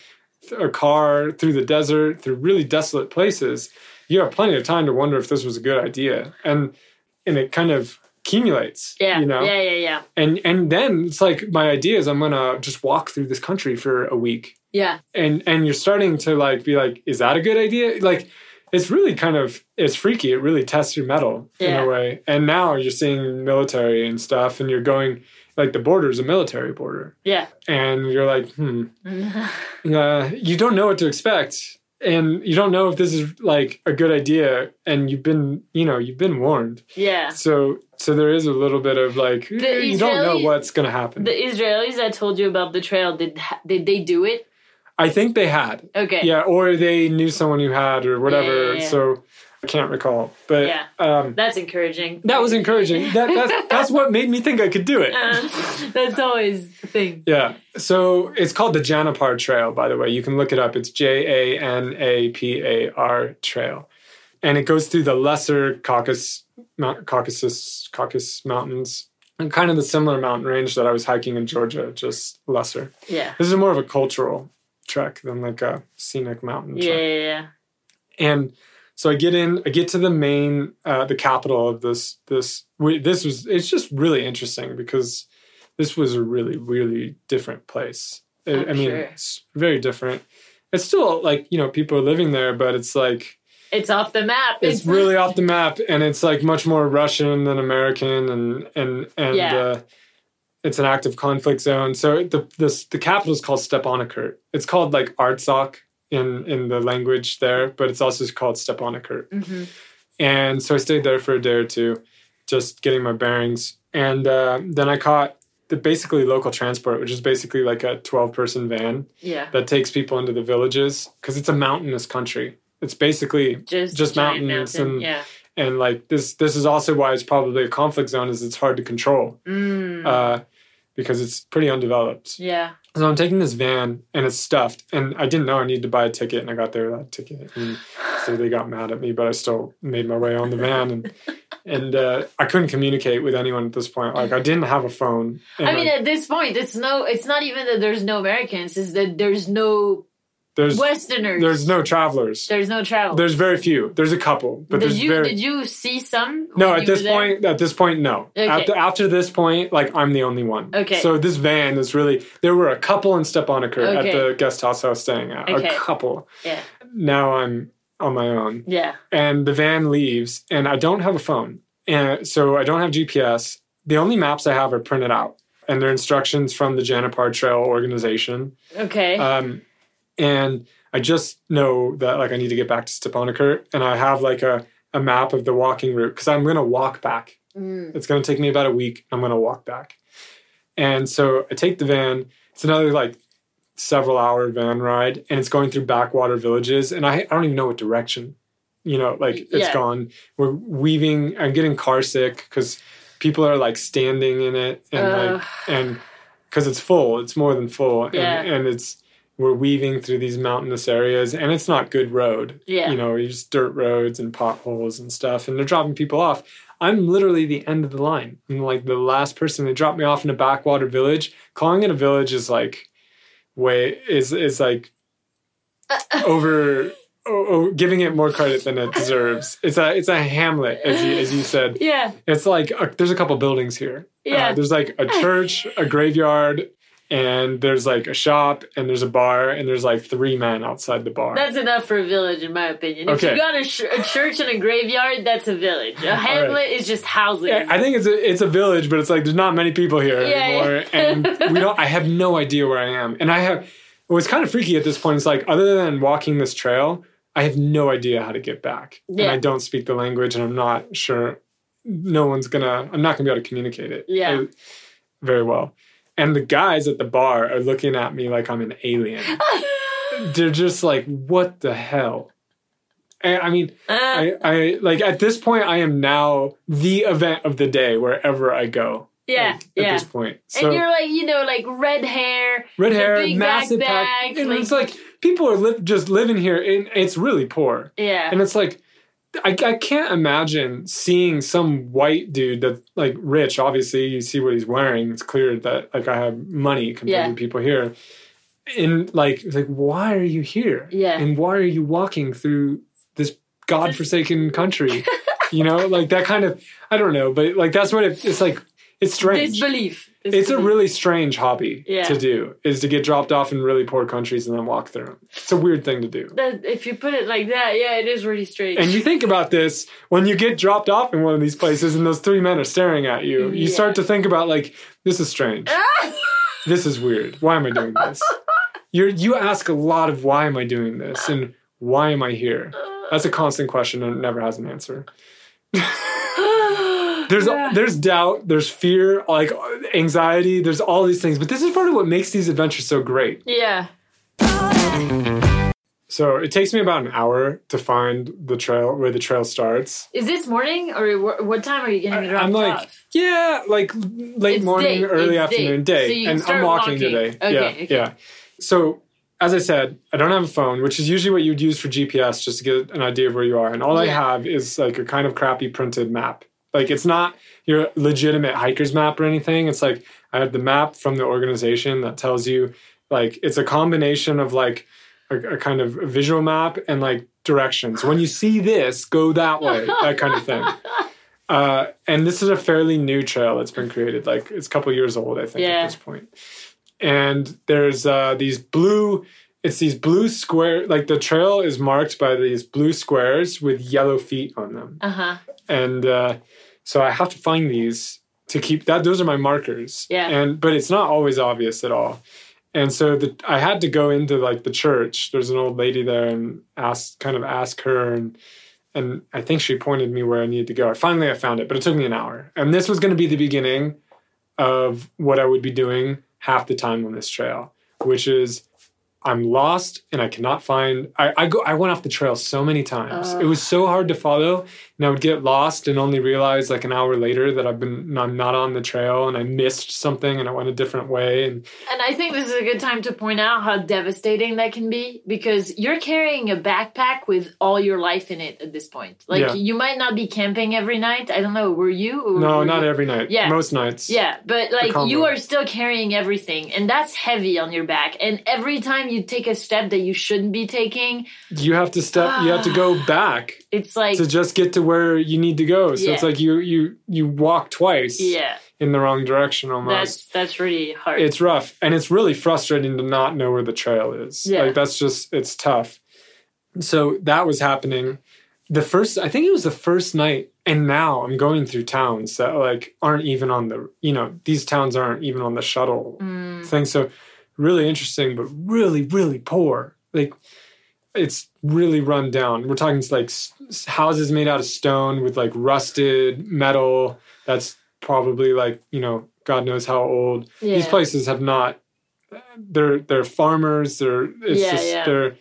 a car through the desert, through really desolate places. You have plenty of time to wonder if this was a good idea. And and it kind of accumulates. yeah, You know? yeah, yeah, yeah, and and then it's like my idea is I'm gonna just walk through this country for a week, yeah. and and you're starting to like be like, is that a good idea? Like, it's really kind of it's freaky. It really tests your mettle in a way. And now you're seeing military and stuff, and you're going like the border is a military border, yeah. and you're like, hmm, uh, you don't know what to expect. And you don't know if this is like a good idea, and you've been, you know, you've been warned. yeah. So, so there is a little bit of like, eh, you don't know what's going to happen. The Israelis I told you about the trail did did they do it? I think they had. Okay. Yeah, or they knew someone who had or whatever. Yeah, yeah, yeah. So I can't recall. But Yeah. um, That's encouraging. that was encouraging. That, that's, that's what made me think I could do it. Uh, that's always the thing. Yeah. So it's called the Janapar Trail, by the way. You can look it up. It's J A N A P A R Trail. And it goes through the lesser Caucasus, Mount, Caucasus, Caucasus Mountains. And kind of the similar mountain range that I was hiking in Georgia, just lesser. Yeah. This is more of a cultural trek than like a scenic mountain Yeah, trek. yeah, yeah. and so I get in, I get to the main, uh, the capital of this. This we, this was it's just really interesting because this was a really really different place. I, I'm mean, sure. it's very different. It's still like you know people are living there, but it's like It's off the map. it's really off the map, and it's like much more Russian than American, and and and Yeah. uh, it's an active conflict zone. So the the the capital is called Stepanakert. It's called like Artsakh in in the language there, but it's also called Stepanakert. Mhm. And so I stayed there for a day or two, just getting my bearings. And uh, then I caught the basically local transport, which is basically like a 12 person van Yeah. that takes people into the villages because it's a mountainous country. It's basically Just just mountains mountain. and yeah. and like this this is also why it's probably a conflict zone is it's hard to control Mm. uh, because it's pretty undeveloped. yeah. So I'm taking this van and it's stuffed, and I didn't know I needed to buy a ticket, and I got there without a ticket, and so they got mad at me, but I still made my way on the van, and and uh, I couldn't communicate with anyone at this point. Like I didn't have a phone. I mean, at this point, it's no. It's not even that there's no Americans. It's that there's no there's Westerners. there's no travelers. There's no travel. There's very few. There's a couple, but did there's you very did you see some? No, at this point, at this point, no. Okay. After, after this point, like I'm the only one. Okay. So this van is really there were a couple in Stepanakert Okay. at the guest house I was staying at. Okay. A couple. Yeah. Now I'm on my own, Yeah. and the van leaves, and I don't have a phone, and so I don't have GPS. The only maps I have are printed out, and they're instructions from the Janapar Trail organization. Okay. Um, and I just know that like I need to get back to Stepanakert, and I have like a, a map of the walking route because I'm gonna walk back. Mm. It's gonna take me about a week. I'm gonna walk back, and so I take the van. It's another like several hour van ride, and it's going through backwater villages, and I, I don't even know what direction. You know, like it's Yeah. gone. We're weaving. I'm getting car sick because people are like standing in it, and Ugh. like and because it's full. It's more than full, and, Yeah. and it's we're weaving through these mountainous areas, and it's not good road. Yeah. you know, it's just dirt roads and potholes and stuff, and they're dropping people off. I'm literally the end of the line. I'm like the last person. They dropped me off in a backwater village. Calling it a village is like way is is like over. Oh, oh, giving it more credit than it deserves. It's a it's a hamlet, as you, as you said. yeah. It's like uh there's a couple buildings here. Yeah. Uh, there's like a church, a graveyard, and there's like a shop and there's a bar and there's like three men outside the bar. That's enough for a village, in my opinion. If Okay. you got a, sh- a church and a graveyard, that's a village. A hamlet is just houses. Yeah, I think it's a it's a village, but it's like there's not many people here Yeah, anymore, yeah. and we don't. I have no idea where I am, and I have. It was kind of freaky at this point. It's like other than walking this trail, I have no idea how to get back, and I don't speak the language, and I'm not sure. No one's gonna. I'm not gonna be able to communicate it. Yeah. very well. And the guys at the bar are looking at me like I'm an alien. They're just like, "What the hell?" And, I mean, Uh, I, I like at this point I am now the event of the day wherever I go. yeah, like, At this point. So and you're like, you know, like red hair, red hair, massive pack. And like- it's like people are li- just living here and it's really poor. yeah, And it's like I, I can't imagine seeing some white dude that's like rich. Obviously, you see what he's wearing. It's clear that like I have money compared Yeah. to people here. And like, like, why are you here? Yeah. And why are you walking through this godforsaken country? you know, like that kind of. I don't know, but like that's what it, it's like. It's strange. disbelief. It's a really strange hobby Yeah. to do. Is to get dropped off in really poor countries and then walk through them. It's a weird thing to do. That, if you put it like that, yeah, it is really strange. And you think about this when you get dropped off in one of these places and those three men are staring at you, you Yeah. start to think about like, this is strange. this is weird. Why am I doing this? You're you ask a lot of why am I doing this and why am I here? That's a constant question and it never has an answer. There's Yeah. there's doubt, there's fear, like anxiety, there's all these things. But this is part of what makes these adventures so great. yeah. So it takes me about an hour to find the trail where the trail starts. Is this morning or what time are you getting dropped I'm like, off? yeah, like late It's morning, day. early It's afternoon, day. day. So and I'm walking, walking. today. Okay, yeah, okay. yeah. So as I said, I don't have a phone, which is usually what you'd use for GPS just to get an idea of where you are. And all I have is like a kind of crappy printed map. Like it's not your legitimate hiker's map or anything. It's like I have the map from the organization that tells you like it's a combination of like a, a kind of visual map and like directions. When you see this, go that way, that kind of thing. Uh, and this is a fairly new trail that's been created. Like it's a couple years old, I think, Yeah. at this point. And there's uh, these blue. It's these blue square. Like the trail is marked by these blue squares with yellow feet on them. Uh huh. And uh, so I have to find these to keep that. Those are my markers. Yeah. And but it's not always obvious at all. And so the, I had to go into like the church. There's an old lady there and ask, kind of ask her, and and I think she pointed me where I needed to go. Finally, I found it, but it took me an hour. And this was going to be the beginning of what I would be doing half the time on this trail, which is I'm lost and I cannot find. I, I go. I went off the trail so many times. Ugh. it was so hard to follow, and I would get lost and only realize like an hour later that I've been I'm not on the trail and I missed something and I went a different way. And And I think this is a good time to point out how devastating that can be because you're carrying a backpack with all your life in it at this point. Like Yeah. you might not be camping every night. I don't know. Were you? Or no, were not you- every night. Yeah. most nights. Yeah, but like you are still carrying everything, and that's heavy on your back. And every time you take a step that you shouldn't be taking, you have to step. You have to go back it's like to just get to where you need to go. So it's like you you you walk twice yeah, in the wrong direction almost. that's that's really hard. it's rough and it's really frustrating to not know where the trail is. Yeah. Like that's just it's tough. So that was happening. The first I think it was the first night and now I'm going through towns that like aren't even on the you know, these towns aren't even on the shuttle Mm, thing. So really interesting, but really, really poor. Like it's really run down. We're talking like houses made out of stone with like rusted metal. That's probably like you know God knows how old. These places have not. They're they're farmers. They're it's Yeah, just yeah. they're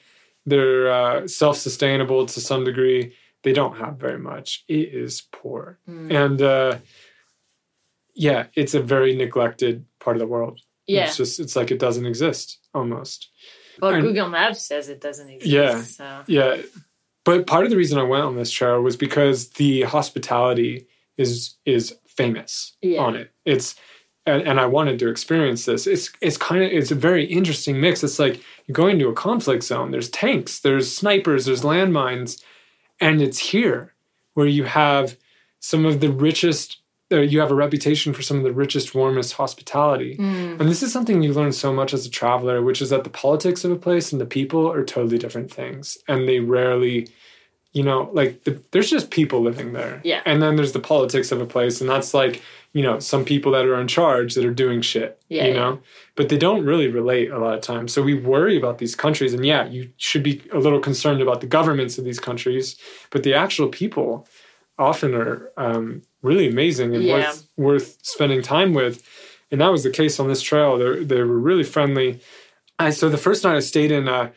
they're uh, self sustainable to some degree. They don't have very much. It is poor, mm. and uh, yeah, it's a very neglected part of the world. Yeah. It's just it's like it doesn't exist almost. Well, and- Google Maps says it doesn't exist. Yeah. So. Yeah. But part of the reason I went on this trail was because the hospitality is is famous Yeah. on it. It's and, and I wanted to experience this. It's it's kind of it's a very interesting mix. It's like you're going to a conflict zone. There's tanks, there's snipers, there's landmines, and it's here where you have some of the richest you have a reputation for some of the richest, warmest hospitality. Mm. And this is something you learn so much as a traveler, which is that the politics of a place and the people are totally different things. And they rarely, you know, like the, there's just people living there. Yeah. And then there's the politics of a place. And that's like, you know, some people that are in charge that are doing shit, Yeah, you yeah. know, but they don't really relate a lot of times. So we worry about these countries. And yeah, you should be a little concerned about the governments of these countries, but the actual people often are um, really amazing and Yeah. worth, worth spending time with. And that was the case on this trail. They, they were really friendly. I, so the first night I stayed in a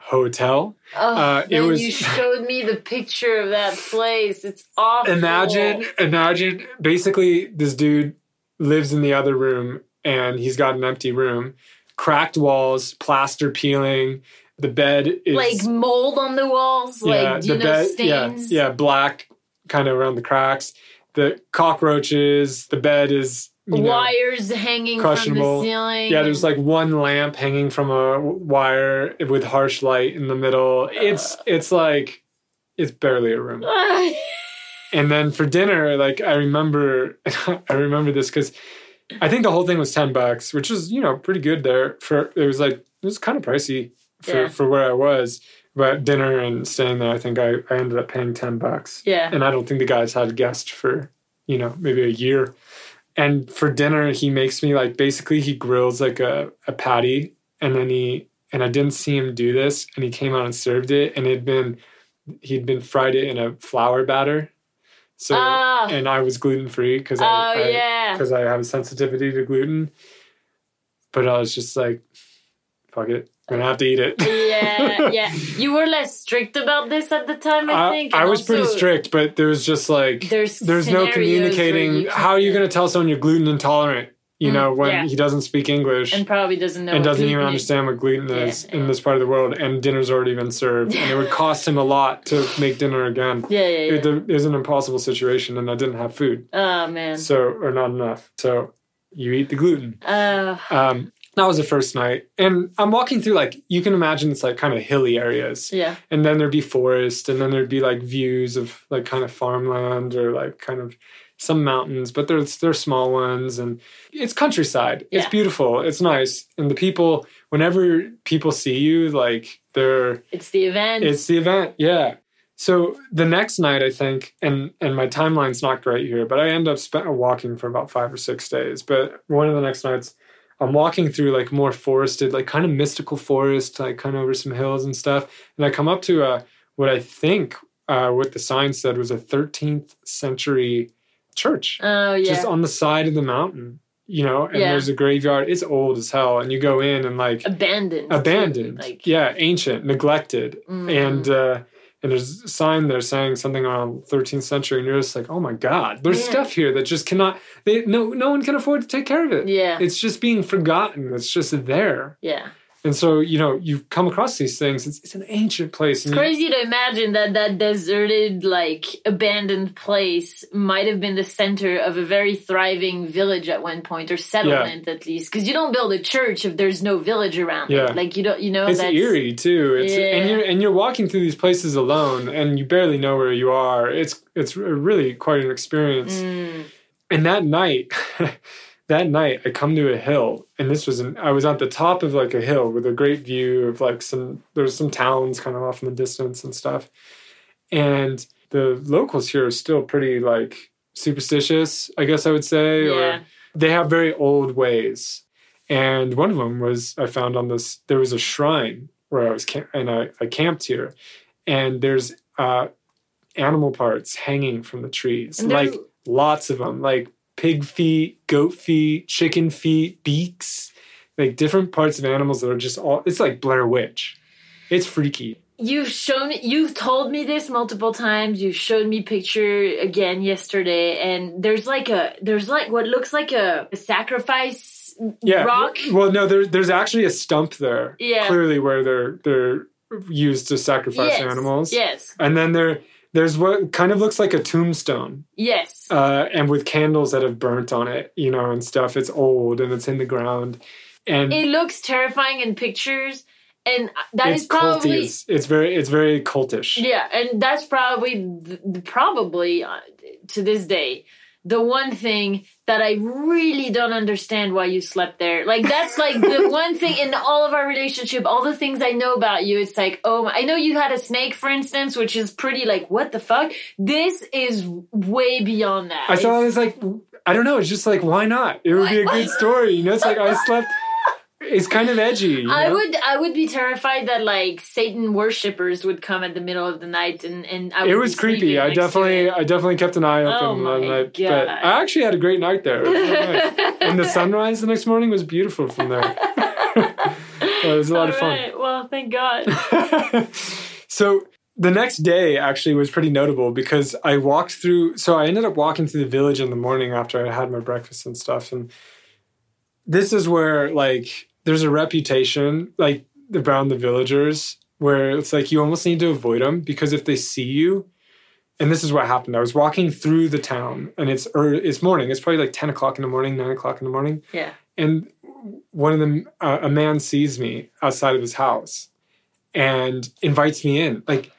hotel. Oh, Uh, it was- you showed me the picture of that place. It's awful. Imagine, imagine basically this dude lives in the other room and he's got an empty room, cracked walls, plaster peeling. The bed is like mold on the walls, like do you know stains. yeah, yeah, black kind of around the cracks. The cockroaches, the bed is you know, Wires hanging from the ceiling. Yeah, there's like one lamp hanging from a wire with harsh light in the middle. It's it's like it's barely a room. And then for dinner, like I remember, I remember this because I think the whole thing was ten bucks, which is you know pretty good there. For it was like it was kind of pricey for Yeah. for where I was, but dinner and staying there, I think I, I ended up paying ten bucks. yeah. And I don't think the guys had guests for you know maybe a year. And for dinner, he makes me like basically he grills like a, a patty, and then he and I didn't see him do this, and he came out and served it, and it'd been he'd been fried it in a flour batter. So Ah. and I was gluten free because Oh I, I yeah. because I have a sensitivity to gluten. But I was just like, fuck it, I'm gonna have to eat it. yeah, yeah. You were less strict about this at the time, I, I, think. I and was pretty strict, but there was just like There's there's no communicating. you How are you to tell someone you're gluten intolerant? You Mm, know, when yeah. he doesn't speak English and and, probably doesn't know. what doesn't even is. understand what gluten Yeah, is yeah. in this part of the world, and dinner's already been served, and it would cost him a lot to make dinner again. Yeah, yeah, yeah. It, it was an impossible situation, and I didn't have food, oh man. so or not enough. So you eat the gluten. Uh, Um, that was the first night, and I'm walking through like you can imagine it's like kind of hilly areas. Yeah. and then there'd be forest and then there'd be like views of like kind of farmland or like kind of some mountains but they're they're small ones and it's countryside. It's beautiful. It's nice. And the people whenever people see you like they're It's the event. it's the event yeah. So the next night i think and and my timeline's not great here but i end up spent walking for about five or six days. But one of the next nights i'm walking through like more forested like kind of mystical forest like kind of over some hills and stuff and i come up to a what i think uh, what the sign said was a 13th century church oh yeah. just on the side of the mountain you know and Yeah. there's a graveyard it's old as hell and you go in and like abandoned. too, abandoned Like yeah ancient neglected Mm. and uh and there's a sign there saying something around 13th century and you're just like oh my god there's Yeah. stuff here that just cannot they no no one can afford to take care of it Yeah. it's just being forgotten it's just there yeah. And so you know you come across these things it's, it's an ancient place It's and you- crazy to imagine that that deserted, like abandoned place might have been the center of a very thriving village at one point, or settlement at least. Because you don't build a church if there's no village around Yeah. it. Like you don't, you know, it's that's eerie too. It's and you're and you're walking through these places alone, and you barely know where you are. It's it's really quite an experience. Mm, And that night, that night, I come to a hill, and this was an, I was at the top of like a hill with a great view of like some there's some towns kind of off in the distance and stuff, and the locals here are still pretty like superstitious, I guess I would say, Yeah. or they have very old ways. And one of them was I found on this there was a shrine where I was camp- and I, I camped here, and there's uh, animal parts hanging from the trees, like lots of them, like pig feet, goat feet, chicken feet, beaks, like different parts of animals that are just all. It's like Blair Witch. It's freaky. You've shown you've told me this multiple times. You've showed me picture again yesterday, and there's like a, there's like what looks like a, a sacrifice Yeah. rock. Well, no, there, there's actually a stump there. Yeah. Clearly, where they're they're used to sacrifice Yes. animals. Yes. And then there there's what kind of looks like a tombstone. Yes. uh, and with candles that have burnt on it, you know, and stuff. It's old and it's in the ground, and it looks terrifying in pictures, and that is probably. It's, it's very it's very cultish. yeah, and that's probably probably uh, to this day the one thing that I really don't understand why you slept there. Like that's like the one thing in all of our relationship, all the things I know about you, it's like, oh, my- I know you had a snake, for instance, which is pretty like, what the fuck? This is way beyond that. I thought It's- it was like, I don't know. It's just like, why not? It would be a good story. You know, it's like I slept. It's kind of edgy. you I would I would be terrified that like Satan worshippers would come at the middle of the night and and I It was creepy. I definitely. I definitely kept an eye open Oh that. But I actually had a great night there. It was nice. and the sunrise the next morning was beautiful from there. it was a lot of fun. right, Well, thank God. so the next day actually was pretty notable because I walked through. So I ended up walking through the village in the morning after I had my breakfast and stuff. And this is where like there's a reputation like around the villagers where it's like you almost need to avoid them because if they see you. And this is what happened. I was walking through the town, and it's early, it's morning. It's probably like ten o'clock in the morning, nine o'clock in the morning Yeah. and one of them uh, a man sees me outside of his house and invites me in like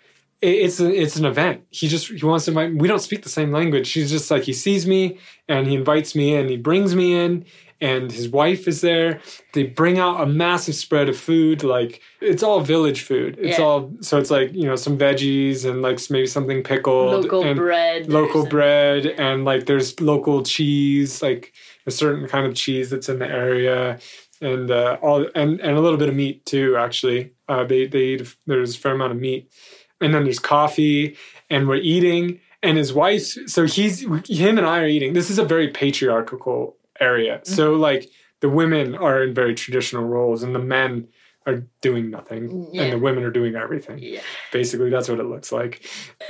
it's a, it's an event he just he wants to invite we don't speak the same language he's just like he sees me and he invites me in he brings me in and his wife is there. They bring out a massive spread of food like it's all village food. It's Yeah. all so it's like you know some veggies and like maybe something pickled Local and bread. local bread and like there's local cheese like a certain kind of cheese that's in the area and uh, all and, and a little bit of meat too actually. Uh, they they eat there's a fair amount of meat. And then there's coffee and we're eating and his wife so he's him and i are eating. This is a very patriarchal area mm-hmm. so like the women are in very traditional roles and the men are doing nothing Yeah. and the women are doing everything Yeah. basically that's what it looks like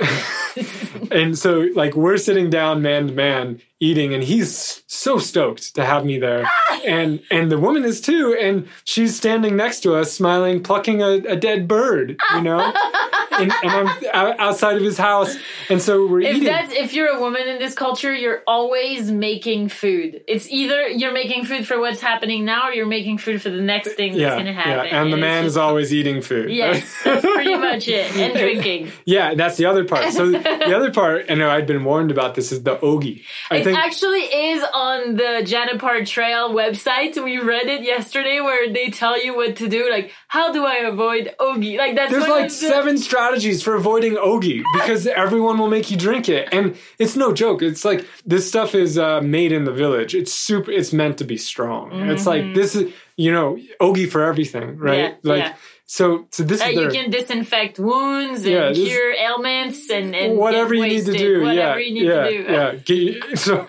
and so like we're sitting down man to man eating and he's so stoked to have me there and and the woman is too and she's standing next to us smiling plucking a, a dead bird you know and, and i'm outside of his house and so we're If eating that's if you're a woman in this culture, you're always making food. It's either you're making food for what's happening now, or you're making food for the next thing that's yeah, gonna happen yeah and the man just- is always eating food Yes, that's pretty much it. And drinking. yeah that's the other part so the other part and i'd been warned about this is the oghi i think actually is on the Janapar Trail website. We read it yesterday where they tell you what to do. Like, how do I avoid oghi? Like that's There's like seven strategies for avoiding oghi because everyone will make you drink it, and it's no joke. It's like this stuff is uh, made in the village. It's super. It's meant to be strong. It's like this is you know oghi for everything, right? Mm-hmm. Yeah, like yeah. So. So this Uh, is you can disinfect wounds and Yeah, this- cure ailments and, and whatever you need to do. Whatever yeah, you need yeah, to do. yeah. So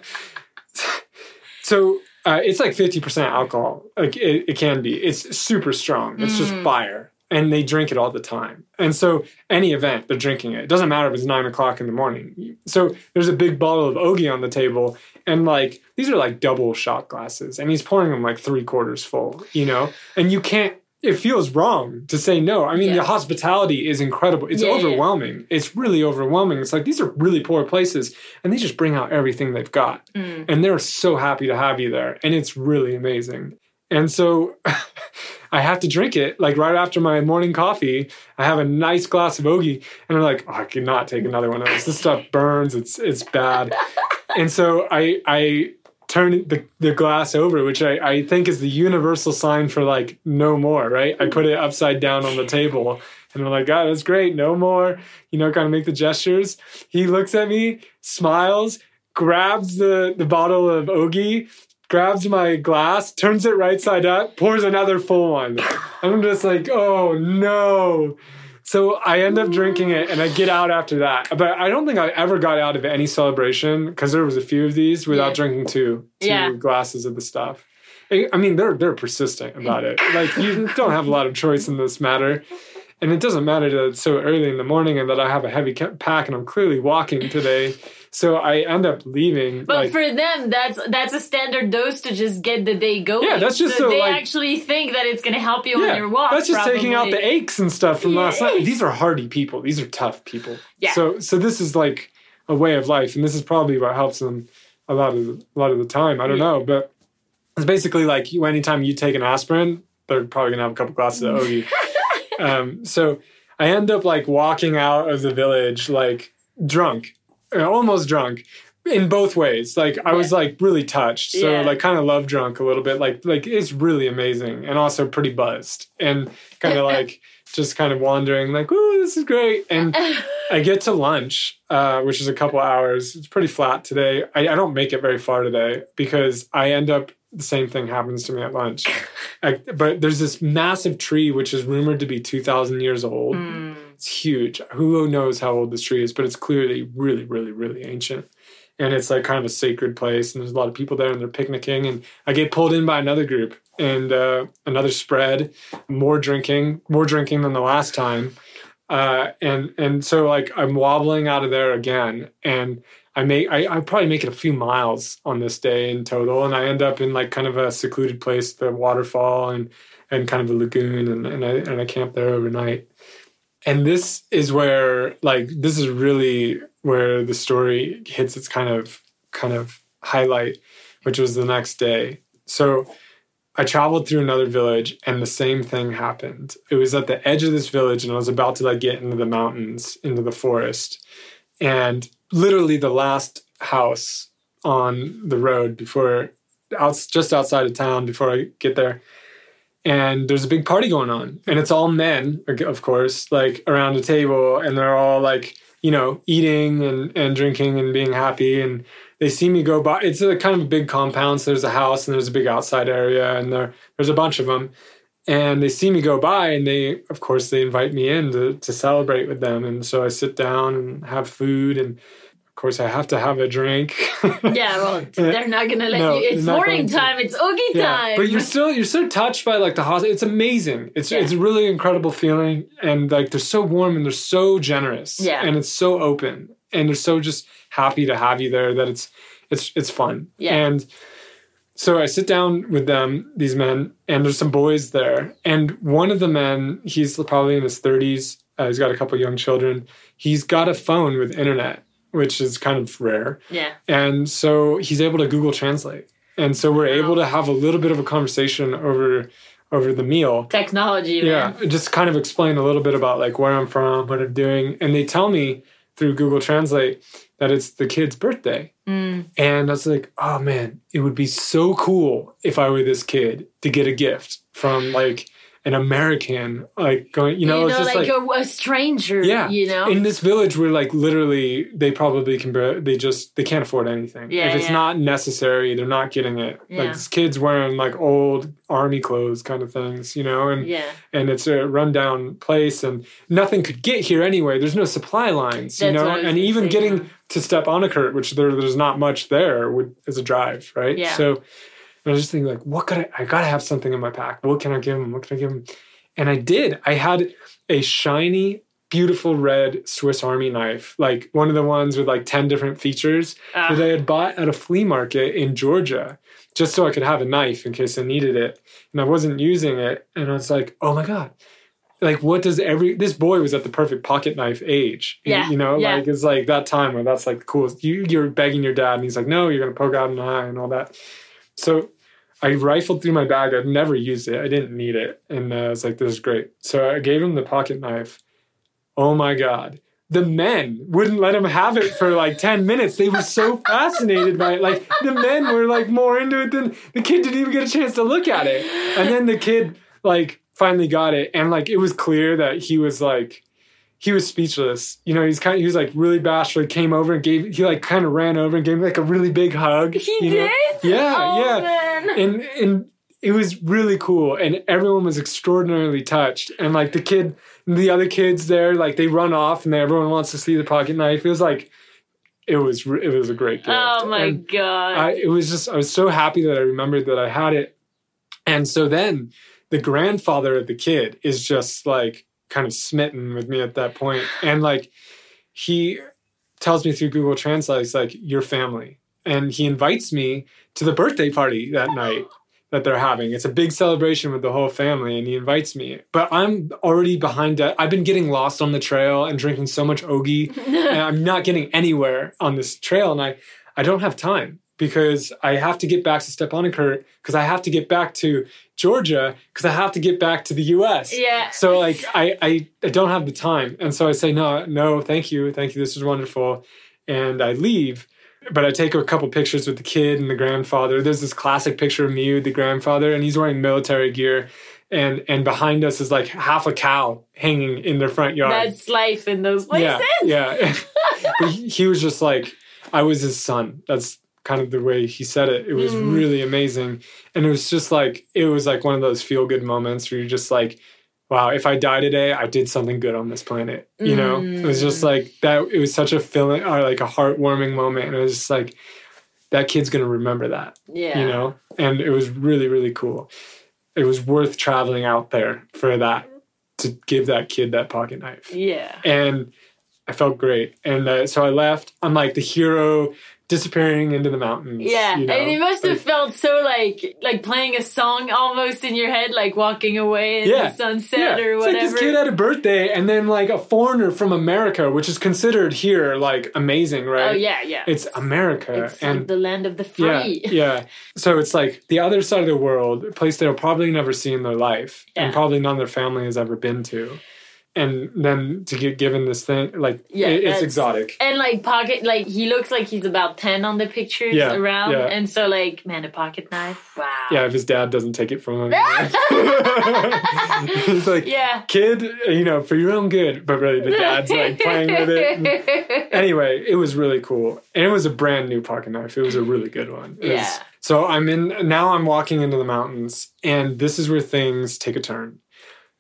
so uh, it's like fifty percent alcohol. Like it, it can be. It's super strong. It's just Mm. fire. And they drink it all the time. And so any event, they're drinking it. It doesn't matter if it's nine o'clock in the morning. So there's a big bottle of Oghi on the table. And like these are like double shot glasses. And he's pouring them like three quarters full, you know? And you can't it feels wrong to say no. I mean, Yeah. the hospitality is incredible. It's Yeah, yeah. overwhelming. It's really overwhelming. It's like these are really poor places, and they just bring out everything they've got, Mm. and they're so happy to have you there, and it's really amazing. And so, I have to drink it like right after my morning coffee. I have a nice glass of oghi, and I'm like, oh, I cannot take another one of this. This stuff burns. It's it's bad. and so I I turn the, the glass over, which I, I think is the universal sign for like no more, right? I put it upside down on the table and I'm like, God, that's great, no more. You know, kind of make the gestures. He looks at me, smiles, grabs the, the bottle of Oghi, grabs my glass, turns it right side up, pours another full one. I'm just like, oh no. So I end up drinking it and I get out after that. But I don't think I ever got out of any celebration because there was a few of these without Yeah. drinking two two Yeah. glasses of the stuff. I mean, they're they're persistent about it. Like you don't have a lot of choice in this matter, and it doesn't matter that it's so early in the morning and that I have a heavy pack and I'm clearly walking today. So I end up leaving. But like, for them, that's that's a standard dose to just get the day going. Yeah, that's just so, so, they like- actually think that it's going to help you on your walk. That's just taking out the aches and stuff from last night. These are hardy people. These are tough people. Yeah. So so this is like a way of life, and this is probably what helps them a lot of the, a lot of the time. I don't Yeah. know, but it's basically like you, anytime you take an aspirin, they're probably gonna have a couple glasses of Oghi. um, so I end up like walking out of the village like drunk, almost drunk, in both ways. Like I was like really touched, so Yeah. like kind of love drunk a little bit. Like like it's really amazing, and also pretty buzzed, and kind of like just kind of wandering, like, "Ooh, this is great." And I get to lunch, uh, which is a couple hours. It's pretty flat today. I, I don't make it very far today because I end up the same thing happens to me at lunch. I, but there's this massive tree which is rumored to be two thousand years old. Mm. It's huge. Who knows how old this tree is, but it's clearly really, really, really ancient. And it's like kind of a sacred place, and there's a lot of people there, and they're picnicking. And I get pulled in by another group, and uh, another spread, more drinking, more drinking than the last time. Uh, and and so like I'm wobbling out of there again, and I make I, I probably make it a few miles on this day in total, and I end up in like kind of a secluded place, the waterfall, and and kind of a lagoon, and and I and I camp there overnight and this is where like this is really where the story hits its kind of kind of highlight which was the next day. So i traveled through another village and the same thing happened. It was at the edge of this village and i was about to like get into the mountains into the forest. And literally the last house on the road before out just outside of town before i get there and there's a big party going on. And it's all men of course like around a table and they're all like you know eating and, and drinking and being happy. And they see me go by. It's a kind of a big compound. So there's a house and there's a big outside area and there there's a bunch of them and they see me go by and they of course they invite me in to, to celebrate with them. And so i sit down and have food and course i have to have a drink Yeah, well, they're not gonna let No, you. It's morning to. time. It's oghi Yeah, time. but you're still you're so touched by like the hospital. It's amazing. It's Yeah. it's a really incredible feeling, and like they're so warm and they're so generous. Yeah. and it's so open, and they're so just happy to have you there that it's it's it's fun. Yeah. and so I sit down with them, these men, and there's some boys there, and one of the men, he's probably in his 30s. Uh, he's got a couple young children. He's got a phone with internet, which is kind of rare. yeah, And so he's able to Google Translate. And so we're able to have a little bit of a conversation over over the meal. technology. Yeah, Man. just kind of explain a little bit about like where I'm from, what I'm doing, and they tell me through Google Translate that it's the kid's birthday. Mm. And I was like, "Oh man, it would be so cool if I were this kid to get a gift from like an American like going, you know, you know, just like, like a, a stranger. yeah you know. in this village where like literally they probably can they just they can't afford anything Yeah, if it's yeah. not necessary they're not getting it Yeah. like this kid's wearing like old army clothes kind of things you know and yeah, and it's a rundown place and nothing could get here anyway there's no supply lines you know what I was and even say, getting yeah. to Stepanakert which there, there's not much there would is a drive right Yeah. so I was just thinking like what could I I gotta have something in my pack what can I give him what can I give him and I did I had a shiny beautiful red Swiss Army knife like one of the ones with like 10 different features Ah. that I had bought at a flea market in Georgia just so I could have a knife in case I needed it. And I wasn't using it. And I was like, oh my God. Like, what does every, this boy was at the perfect pocket knife age. You- Yeah, You know, yeah. like it's like that time where that's like the coolest. You, you're begging your dad and he's like, no, you're going to poke out an eye and all that. So I rifled through my bag. I'd never used it. I didn't need it. And uh, I was like, this is great. So I gave him the pocket knife. Oh my God. The men wouldn't let him have it for like 10 minutes. They were so fascinated by it. Like the men were like more into it than the kid didn't even get a chance to look at it. And then the kid like finally got it. And like it was clear that he was like, he was speechless. You know, he's kind of, he was like really bashful. He came over and gave, he like kind of ran over and gave me like a really big hug. He you know? did. Yeah, oh, yeah Man. and and it was really cool and everyone was extraordinarily touched and like the kid the other kids there like they run off and everyone wants to see the pocket knife it was like it was it was a great gift oh my And god. I, it was just i was so happy that i remembered that i had it and so then the grandfather of the kid is just like kind of smitten with me at that point. And like he tells me through google translate he's like your family. And he invites me to the birthday party that night that they're having. It's a big celebration with the whole family and he invites me. But i'm already behind it. I've been getting lost on the trail and drinking so much oghi and I'm not getting anywhere on this trail, and I I don't have time because I have to get back to Stepanakert because I have to get back to Georgia because I have to get back to the U.S. yeah. So like I, I I don't have the time, and so I say no no thank you thank you this is wonderful, and I leave. but I take a couple pictures with the kid and the grandfather. There's this classic picture of me with the grandfather, and he's wearing military gear. And and behind us is like half a cow hanging in their front yard. That's life in those places. Yeah, yeah. he was just like, I was his son. That's kind of the way he said it. It was Mm. really amazing, and it was just like it was like one of those feel good moments where you're just like, wow, if I die today, I did something good on this planet. You know, it was just like that. It was such a feeling or like a heartwarming moment, and it was just like that kid's gonna remember that Yeah. you know and it was really really cool it was worth traveling out there for that to give that kid that pocket knife Yeah. and i felt great and uh, so i left i'm like the hero disappearing into the mountains Yeah, you know? and it must have Like, felt so like like playing a song almost in your head, like walking away in Yeah, the sunset yeah. or It's like this kid had a birthday and then like a foreigner from america which is considered here like amazing oh, right oh yeah, yeah. it's america It's and like the land of the Yeah, free. yeah. So it's like the other side of the world, a place they'll probably never see in their life, Yeah. and probably none of their family has ever been to. And then to get given this thing, like Yeah, it- it's exotic. And like pocket, like he looks like he's about ten on the pictures Yeah, around, yeah. and so like man, a pocket knife. Wow. Yeah, if his dad doesn't take it from him, he's like, Yeah. kid, you know, for your own good. But really, the dad's like playing with it. anyway, it was really cool, and it was a brand new pocket knife. It was a really good one. It was- Yeah. so I'm in now. I'm walking into the mountains, and this is where things take a turn.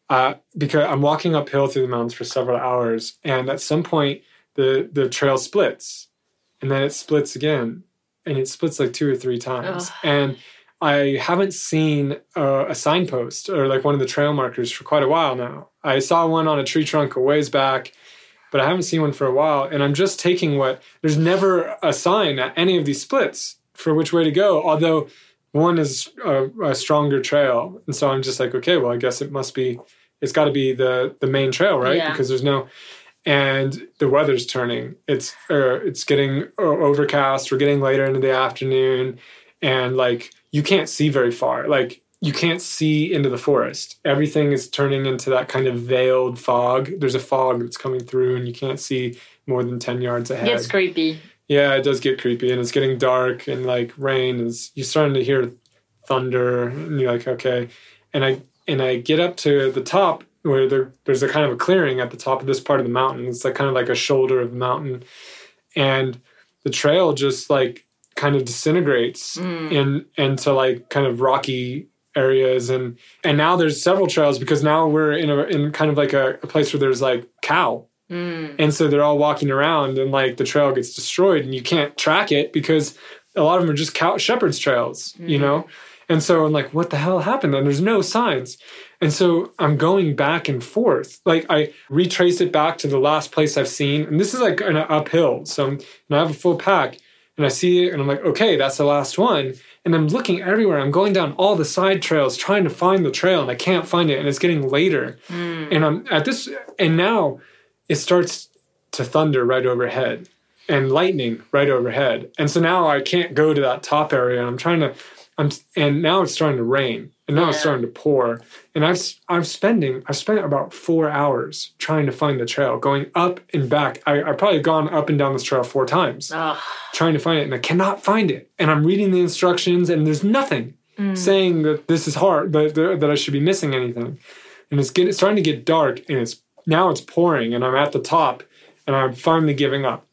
Uh, because I'm walking uphill through the mountains for several hours, and at some point the the trail splits, and then it splits again, and it splits like two or three times, and I haven't seen a, a signpost or like one of the trail markers for quite a while now. I saw one on a tree trunk a ways back, but I haven't seen one for a while. And I'm just taking what there's never a sign at any of these splits for which way to go, although one is a, a stronger trail. And so I'm just like, okay, well, I guess it must be, it's got to be the the main trail, right? Yeah. Because there's no, and the weather's turning. It's uh, it's getting overcast. We're getting later into the afternoon, and like you can't see very far. Like you can't see into the forest. Everything is turning into that kind of veiled fog. There's a fog that's coming through, and you can't see more than ten yards ahead. Gets creepy. Yeah, it does get creepy, and it's getting dark, and like rain is. You're starting to hear thunder, and you're like, okay. And I and I get up to the top where there, there's a kind of a clearing at the top of this part of the mountain. It's like kind of like a shoulder of the mountain, and the trail just like kind of disintegrates in into like kind of rocky areas. And and now there's several trails because now we're in a in kind of like a, a place where there's like cow. Mm. and so they're all walking around and like the trail gets destroyed and you can't track it because a lot of them are just cow shepherd's trails you know and so i'm like what the hell happened? And there's no signs. And so i'm going back and forth. Like i retrace it back to the last place i've seen. And this is like an uphill. So I'm, and i have a full pack and i see it and i'm like okay that's the last one. And i'm looking everywhere. I'm going down all the side trails trying to find the trail and i can't find it and it's getting later. Hmm. And i'm at this and now it starts to thunder right overhead and lightning right overhead. And so now I can't go to that top area. I'm trying to, I'm, and now it's starting to rain and now it's starting to pour. And I've, I'm spending, I've spent about four hours trying to find the trail, going up and back. I, I've probably gone up and down this trail four times Oh, trying to find it and I cannot find it. And I'm reading the instructions and there's nothing mm. saying that this is hard, that, that I should be missing anything. And it's getting, it's starting to get dark and it's now it's pouring and I'm at the top and I'm finally giving up.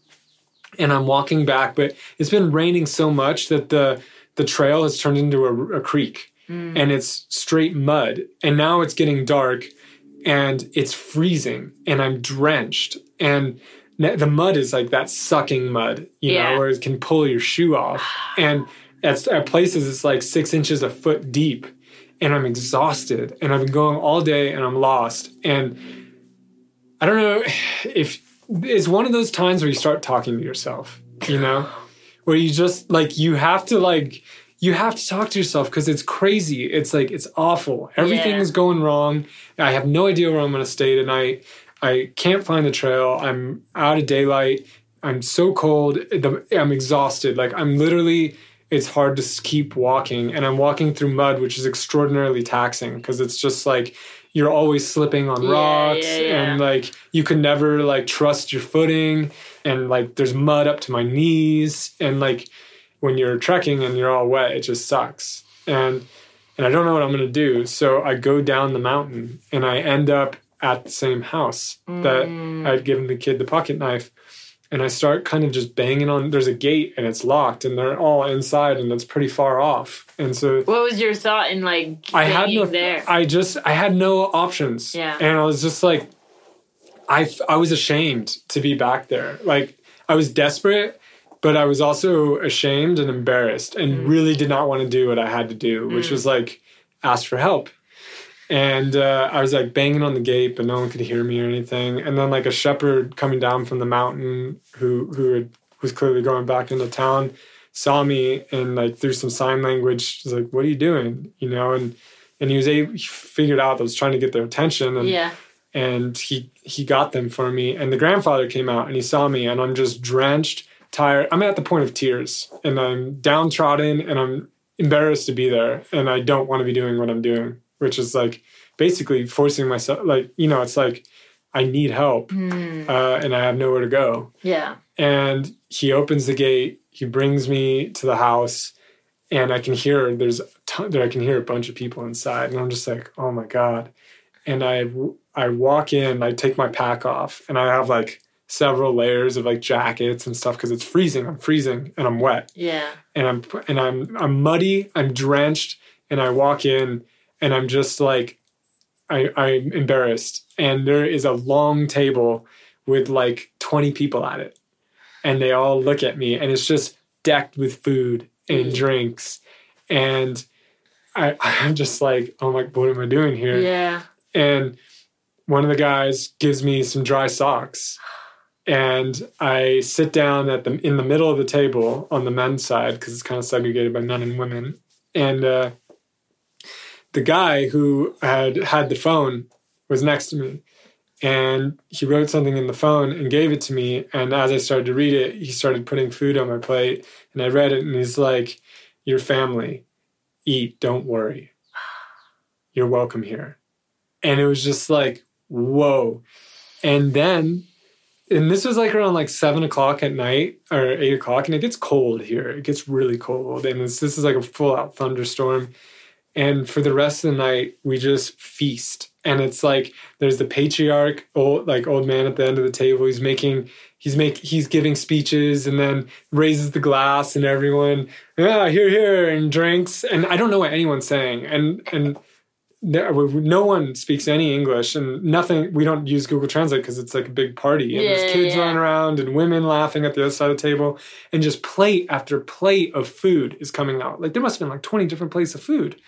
And I'm walking back, but it's been raining so much that the the trail has turned into a, a creek mm. and it's straight mud. And now it's getting dark and it's freezing and I'm drenched and the mud is like that sucking mud, you Yeah. know, where it can pull your shoe off. And at, at places it's like six inches a foot deep and I'm exhausted and I've been going all day and I'm lost. And I don't know if it's one of those times where you start talking to yourself, you know, where you just like, you have to like, you have to talk to yourself because it's crazy. It's like, it's awful. Everything Yeah. is going wrong. I have no idea where I'm going to stay tonight. I can't find the trail. I'm out of daylight. I'm so cold. I'm exhausted. Like, I'm literally, it's hard to keep walking. And I'm walking through mud, which is extraordinarily taxing because it's just like, you're always slipping on rocks yeah, yeah. and like you can never like trust your footing and like there's mud up to my knees and like when you're trekking and you're all wet it just sucks and and I don't know what I'm gonna do so I go down the mountain and I end up at the same house that Mm. I'd given the kid the pocket knife and I start kind of just banging on there's a gate and it's locked and they're all inside and it's pretty far off and so What was your thought in like I had no there? I just I had no options. Yeah. And I was just like I I was ashamed to be back there. Like I was desperate, but I was also ashamed and embarrassed and Mm. really did not want to do what I had to do, which was like ask for help. And uh, I was like banging on the gate, but no one could hear me or anything. And then like a shepherd coming down from the mountain who who had, was clearly going back into town saw me and like through some sign language was like, "What are you doing?" You know, and and he was able he figured out that I was trying to get their attention and yeah. and he he got them for me and the grandfather came out and he saw me and I'm just drenched tired I'm at the point of tears and I'm downtrodden and I'm embarrassed to be there and I don't want to be doing what I'm doing which is like basically forcing myself like you know it's like I need help Hmm. uh, and I have nowhere to go Yeah. and he opens the gate he brings me to the house and i can hear there's a ton, there i can hear a bunch of people inside and i'm just like oh my god and i i walk in i take my pack off and i have like several layers of like jackets and stuff because it's freezing i'm freezing and i'm wet Yeah. and i'm and i'm i'm muddy i'm drenched and i walk in and i'm just like I, i'm embarrassed. And there is a long table with like 20 people at it. And they all look at me and it's just decked with food and Mm. drinks. And I, i'm just like oh my what am i doing here? Yeah. and one of the guys gives me some dry socks. And i sit down at the in the middle of the table on the men's side because it's kind of segregated by men and women. And uh, the guy who had had the phone was next to me. And he wrote something in the phone and gave it to me. And as i started to read it he started putting food on my plate. And i read it and he's like your family eat don't worry. You're welcome here. And it was just like whoa. And then and this was like around like seven o'clock at night or eight o'clock. And it gets cold here. It gets really cold. And this, this is like a full out thunderstorm and for the rest of the night we just feast. And it's like there's the patriarch old like old man at the end of the table. He's making he's make he's giving speeches and then raises the glass and everyone yeah here here and drinks. And i don't know what anyone's saying. And and there, no one speaks any English and nothing. We don't use Google Translate because it's like a big party and Yeah, there's kids yeah. running around and women laughing at the other side of the table and just plate after plate of food is coming out. Like there must have been like 20 different plates of food.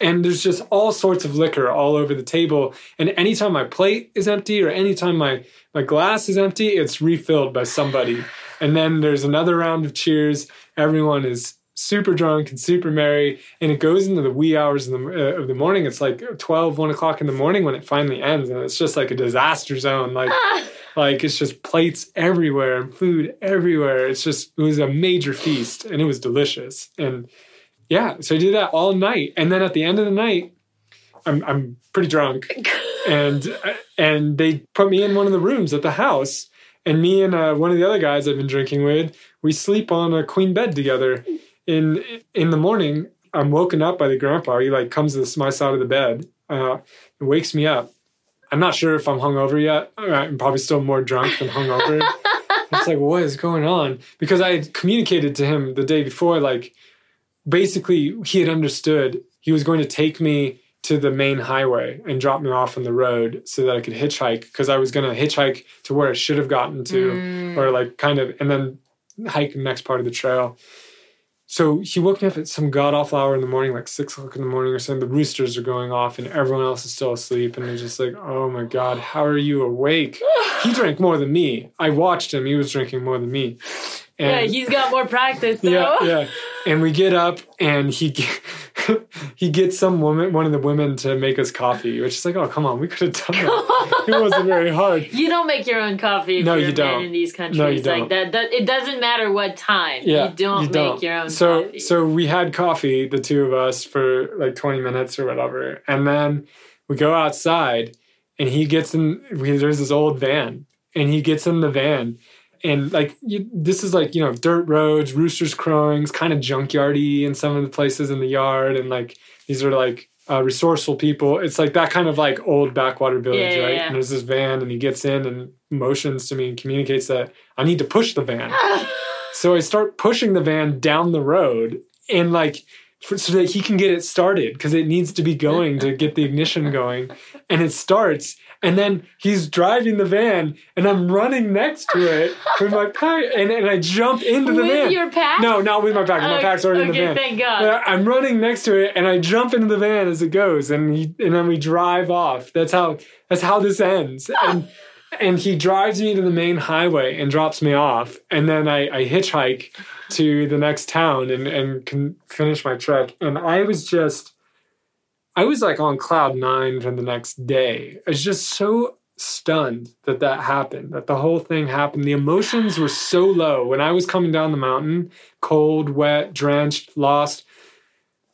And there's just all sorts of liquor all over the table. And anytime my plate is empty or anytime my, my glass is empty, it's refilled by somebody. And then there's another round of cheers. Everyone is super drunk and super merry. And it goes into the wee hours of the, uh, of the morning. It's like 12, 1 o'clock in the morning when it finally ends. And it's just like a disaster zone. Like, like it's just plates everywhere and food everywhere. It's just, it was a major feast and it was delicious. And yeah, so I did that all night. And then at the end of the night, I'm, I'm pretty drunk and and they put me in one of the rooms at the house and me and uh, one of the other guys i've been drinking with we sleep on a queen bed together in in the morning i'm woken up by the grandpa. He like comes to this, my side of the bed uh, and wakes me up. I'm not sure if i'm hungover yet. I'm probably still more drunk than hungover. It's like what is going on? Because i had communicated to him the day before like basically he had understood he was going to take me to the main highway and drop me off on the road so that I could hitchhike because I was going to hitchhike to where I should have gotten to or like kind of and then hike the next part of the trail. So he woke me up at some god awful hour in the morning, like six o'clock in the morning or something. The roosters are going off and everyone else is still asleep. And it's just like, oh my God, how are you awake? he drank more than me. I watched him. He was drinking more than me. Yeah, he's got more practice though. yeah, yeah. And we get up, and he he gets some woman, one of the women, to make us coffee. Which is like, oh come on, we could have done that. it wasn't very hard. You don't make your own coffee if No, you're you a don't. in these countries. No, you don't. that, that it doesn't matter what time. Yeah, you don't make your own so coffee. so we had coffee, the two of us, for like twenty minutes or whatever, and then we go outside and he gets in we, there's this old van and he gets in the van and like you, this is like you know dirt roads roosters crowing it's kind of junkyardy in some of the places in the yard and like these are like uh, resourceful people it's like that kind of like old backwater village Yeah, yeah, right yeah. and there's this van and he gets in and motions to me and communicates that i need to push the van so I start pushing the van down the road and like for, so that he can get it started because it needs to be going to get the ignition going. And it starts. And then he's driving the van and I'm running next to it with my pack and, and I jump into the With van. your pack? No, not with my pack. My Okay, pack's already in the okay, van. thank God. But I'm running next to it and I jump into the van as it goes and he and then we drive off. That's how that's how this ends. And and he drives me to the main highway and drops me off and then i, I hitchhike to the next town and, and can finish my trek and i was just i was like on cloud nine for the next day i was just so stunned that that happened that the whole thing happened the emotions were so low when i was coming down the mountain cold wet drenched lost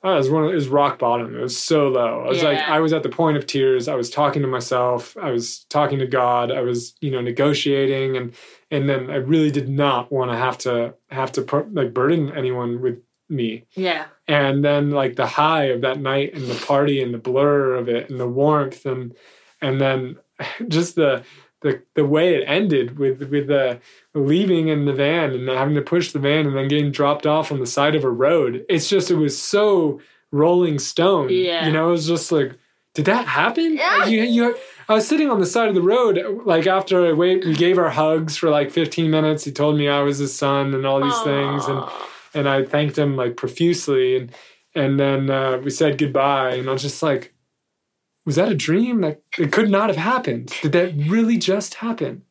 Oh, it was one. Of, it was rock bottom. It was so low. I was like, I was at the point of tears. I was talking to myself. I was talking to God. I was, you know, negotiating, and and then I really did not want to have to have to put, like burden anyone with me. Yeah. And then like the high of that night and the party and the blur of it and the warmth and and then just the the the way it ended with with the leaving in the van and having to push the van and then getting dropped off on the side of a road. It's just it was so Rolling Stone. Yeah. You know, it was just like, did that happen? Yeah. You, you, I was sitting on the side of the road, like after I wait, we gave our hugs for like 15 minutes. He told me I was his son and all these things, and. And I thanked him like profusely, and and then uh, we said goodbye, and I was just like, was that a dream? That it could not have happened. Did that really just happen?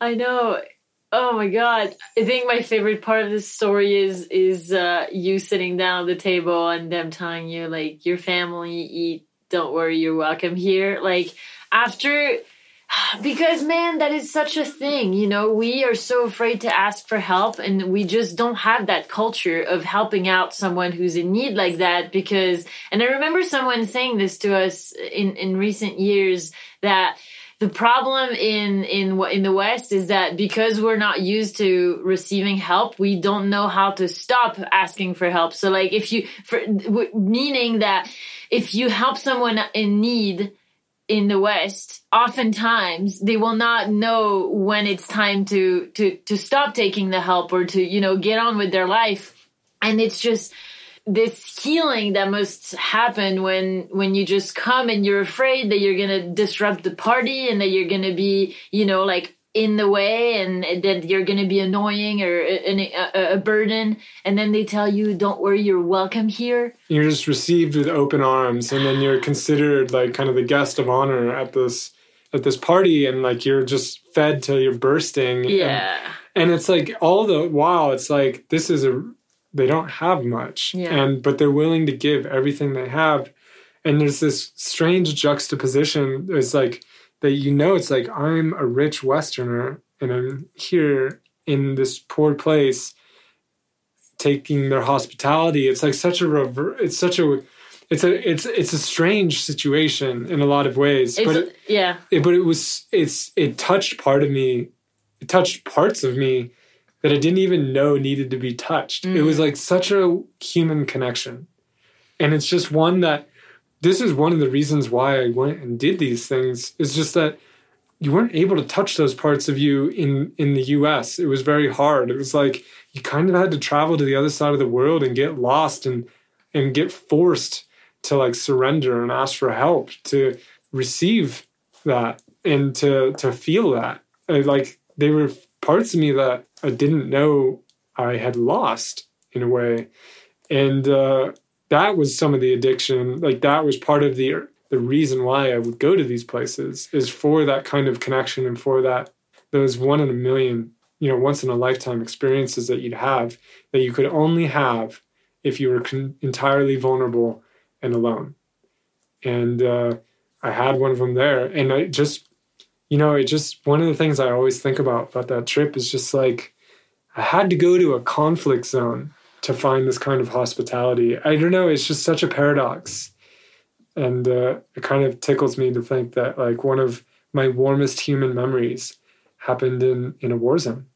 I know. Oh my god. I think my favorite part of this story is is uh you sitting down at the table and them telling you like your family eat, don't worry, you're welcome here. Like after because man, that is such a thing, you know, we are so afraid to ask for help and we just don't have that culture of helping out someone who's in need like that because and I remember someone saying this to us in in recent years that the problem in in what in the west is that because we're not used to receiving help we don't know how to stop asking for help. So like if you for meaning that if you help someone in need in the west oftentimes they will not know when it's time to to to stop taking the help or to you know get on with their life. And it's just this healing that must happen when when you just come and you're afraid that you're gonna disrupt the party and that you're gonna be you know like in the way and that you're gonna be annoying or a, a, a burden. And then they tell you don't worry you're welcome here. You're just received with open arms, and then you're considered like kind of the guest of honor at this at this party, and like you're just fed till you're bursting. and- yeah. and it's like all the while it's like this is a they don't have much. Yeah. and but they're willing to give everything they have. And there's this strange juxtaposition. It's like that you know it's like i'm a rich westerner and i'm here in this poor place taking their hospitality. It's like such a rever- it's such a it's a it's it's a strange situation in a lot of ways it's but it, yeah. it, but it was it's it touched part of me it touched parts of me that i didn't even know needed to be touched. It mm. was like such a human connection. And it's just one that this is one of the reasons why i went and did these things is just that you weren't able to touch those parts of you in in the us it was very hard. It was like you kind of had to travel to the other side of the world and get lost and and get forced to like surrender and ask for help to receive that and to to feel that. Like they were parts of me that i didn't know i had lost in a way. And uh that was some of the addiction like that was part of the the reason why i would go to these places is for that kind of connection and for that those one in a million you know once in a lifetime experiences that you'd have that you could only have if you were con- entirely vulnerable and alone. And uh, i had one of them there and i just you know it just one of the things i always think about about that trip is just like i had to go to a conflict zone to find this kind of hospitality i don't know it's just such a paradox and uh, it kind of tickles me to think that like one of my warmest human memories happened in in a war zone.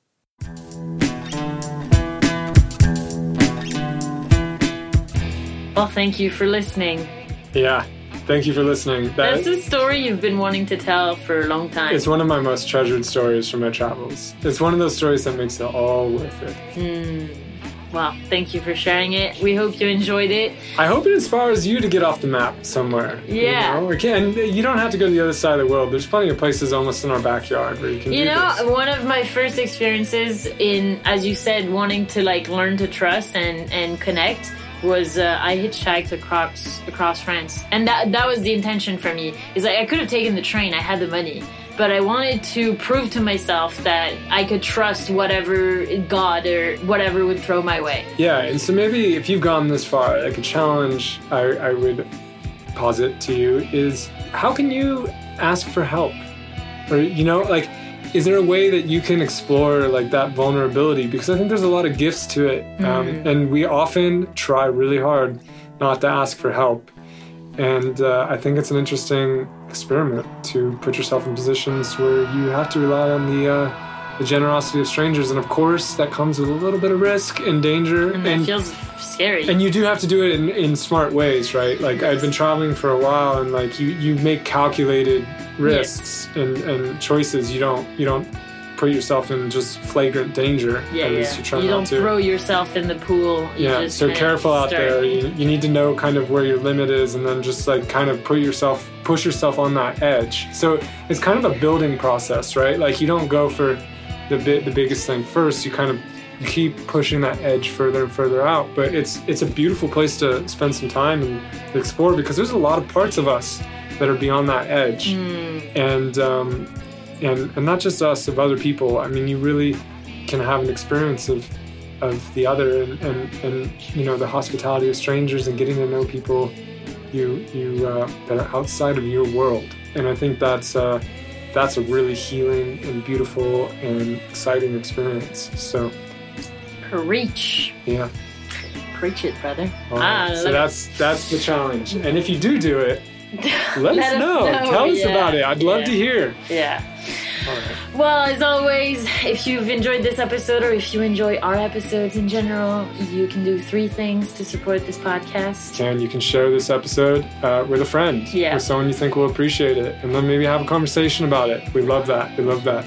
Well, thank you for listening. Yeah, thank you for listening. That- That's a story you've been wanting to tell for a long time. it's one of my most treasured stories from my travels. It's one of those stories that makes it all worth it. Well, thank you for sharing it. We hope you enjoyed it. I hope it inspires you to get off the map somewhere. Yeah. You know? Again, you don't have to go to the other side of the world. There's plenty of places almost in our backyard where you can You know, this. one of my first experiences in, as you said, wanting to like learn to trust and and connect was uh, I hitchhiked across across France, and that that was the intention for me. Is like I could have taken the train, I had the money, but I wanted to prove to myself that I could trust whatever God or whatever would throw my way. Yeah, and so maybe if you've gone this far, like a challenge I, I would posit to you is how can you ask for help? Or, you know, like, is there a way that you can explore like that vulnerability? Because I think there's a lot of gifts to it. Um, and we often try really hard not to ask for help. And uh, I think it's an interesting experiment to put yourself in positions where you have to rely on the uh, the generosity of strangers, and of course that comes with a little bit of risk and danger. And that feels scary. and you do have to do it in, in smart ways, right? Like I've been traveling for a while, and like you you make calculated risks and, and choices. You don't you don't put yourself in just flagrant danger. yeah, yeah. you try You don't to. throw yourself in the pool. You yeah, so careful out there. You, you need to know kind of where your limit is, and then just like kind of put yourself, push yourself on that edge. So it's kind of a building process, right? Like you don't go for the bit, the biggest thing first. You kind of keep pushing that edge further and further out. But it's it's a beautiful place to spend some time and explore because there's a lot of parts of us that are beyond that edge, and um, and and not just us, of other people. I mean, you really can have an experience of of the other and, and, and you know the hospitality of strangers and getting to know people you you uh, that are outside of your world and I think that's uh, that's a really healing and beautiful and exciting experience so Preach. yeah Preach it, brother. Right. so it. that's that's the challenge and if you do do it let, Let us us know. know, tell us about it I'd love to hear Yeah. Right. Well, as always, if you've enjoyed this episode or if you enjoy our episodes in general, you can do three things to support this podcast. and you can share this episode uh, with a friend Yeah. or someone you think will appreciate it and then maybe have a conversation about it we love that we love that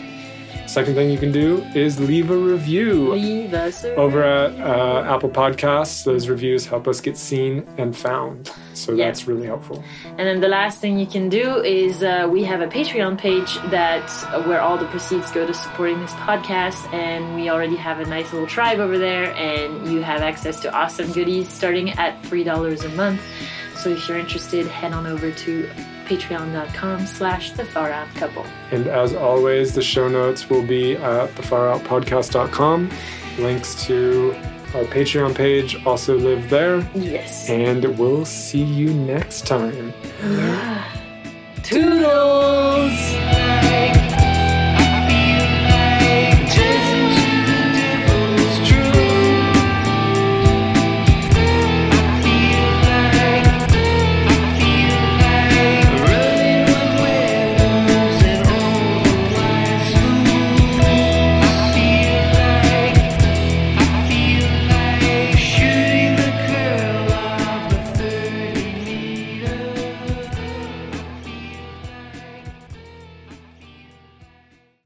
second thing you can do is leave a review Leave us a over at uh, apple podcasts. Those reviews help us get seen and found. So Yeah. that's really helpful. And then the last thing you can do is uh, we have a Patreon page that uh, where all the proceeds go to supporting this podcast, and we already have a nice little tribe over there, and you have access to awesome goodies starting at three dollars a month. So if you're interested, head on over to patreon.com slash the far out couple. and as always the show notes will be at thefaroutpodcast.com links to our patreon page also live there Yes. and we'll see you next time Toodles!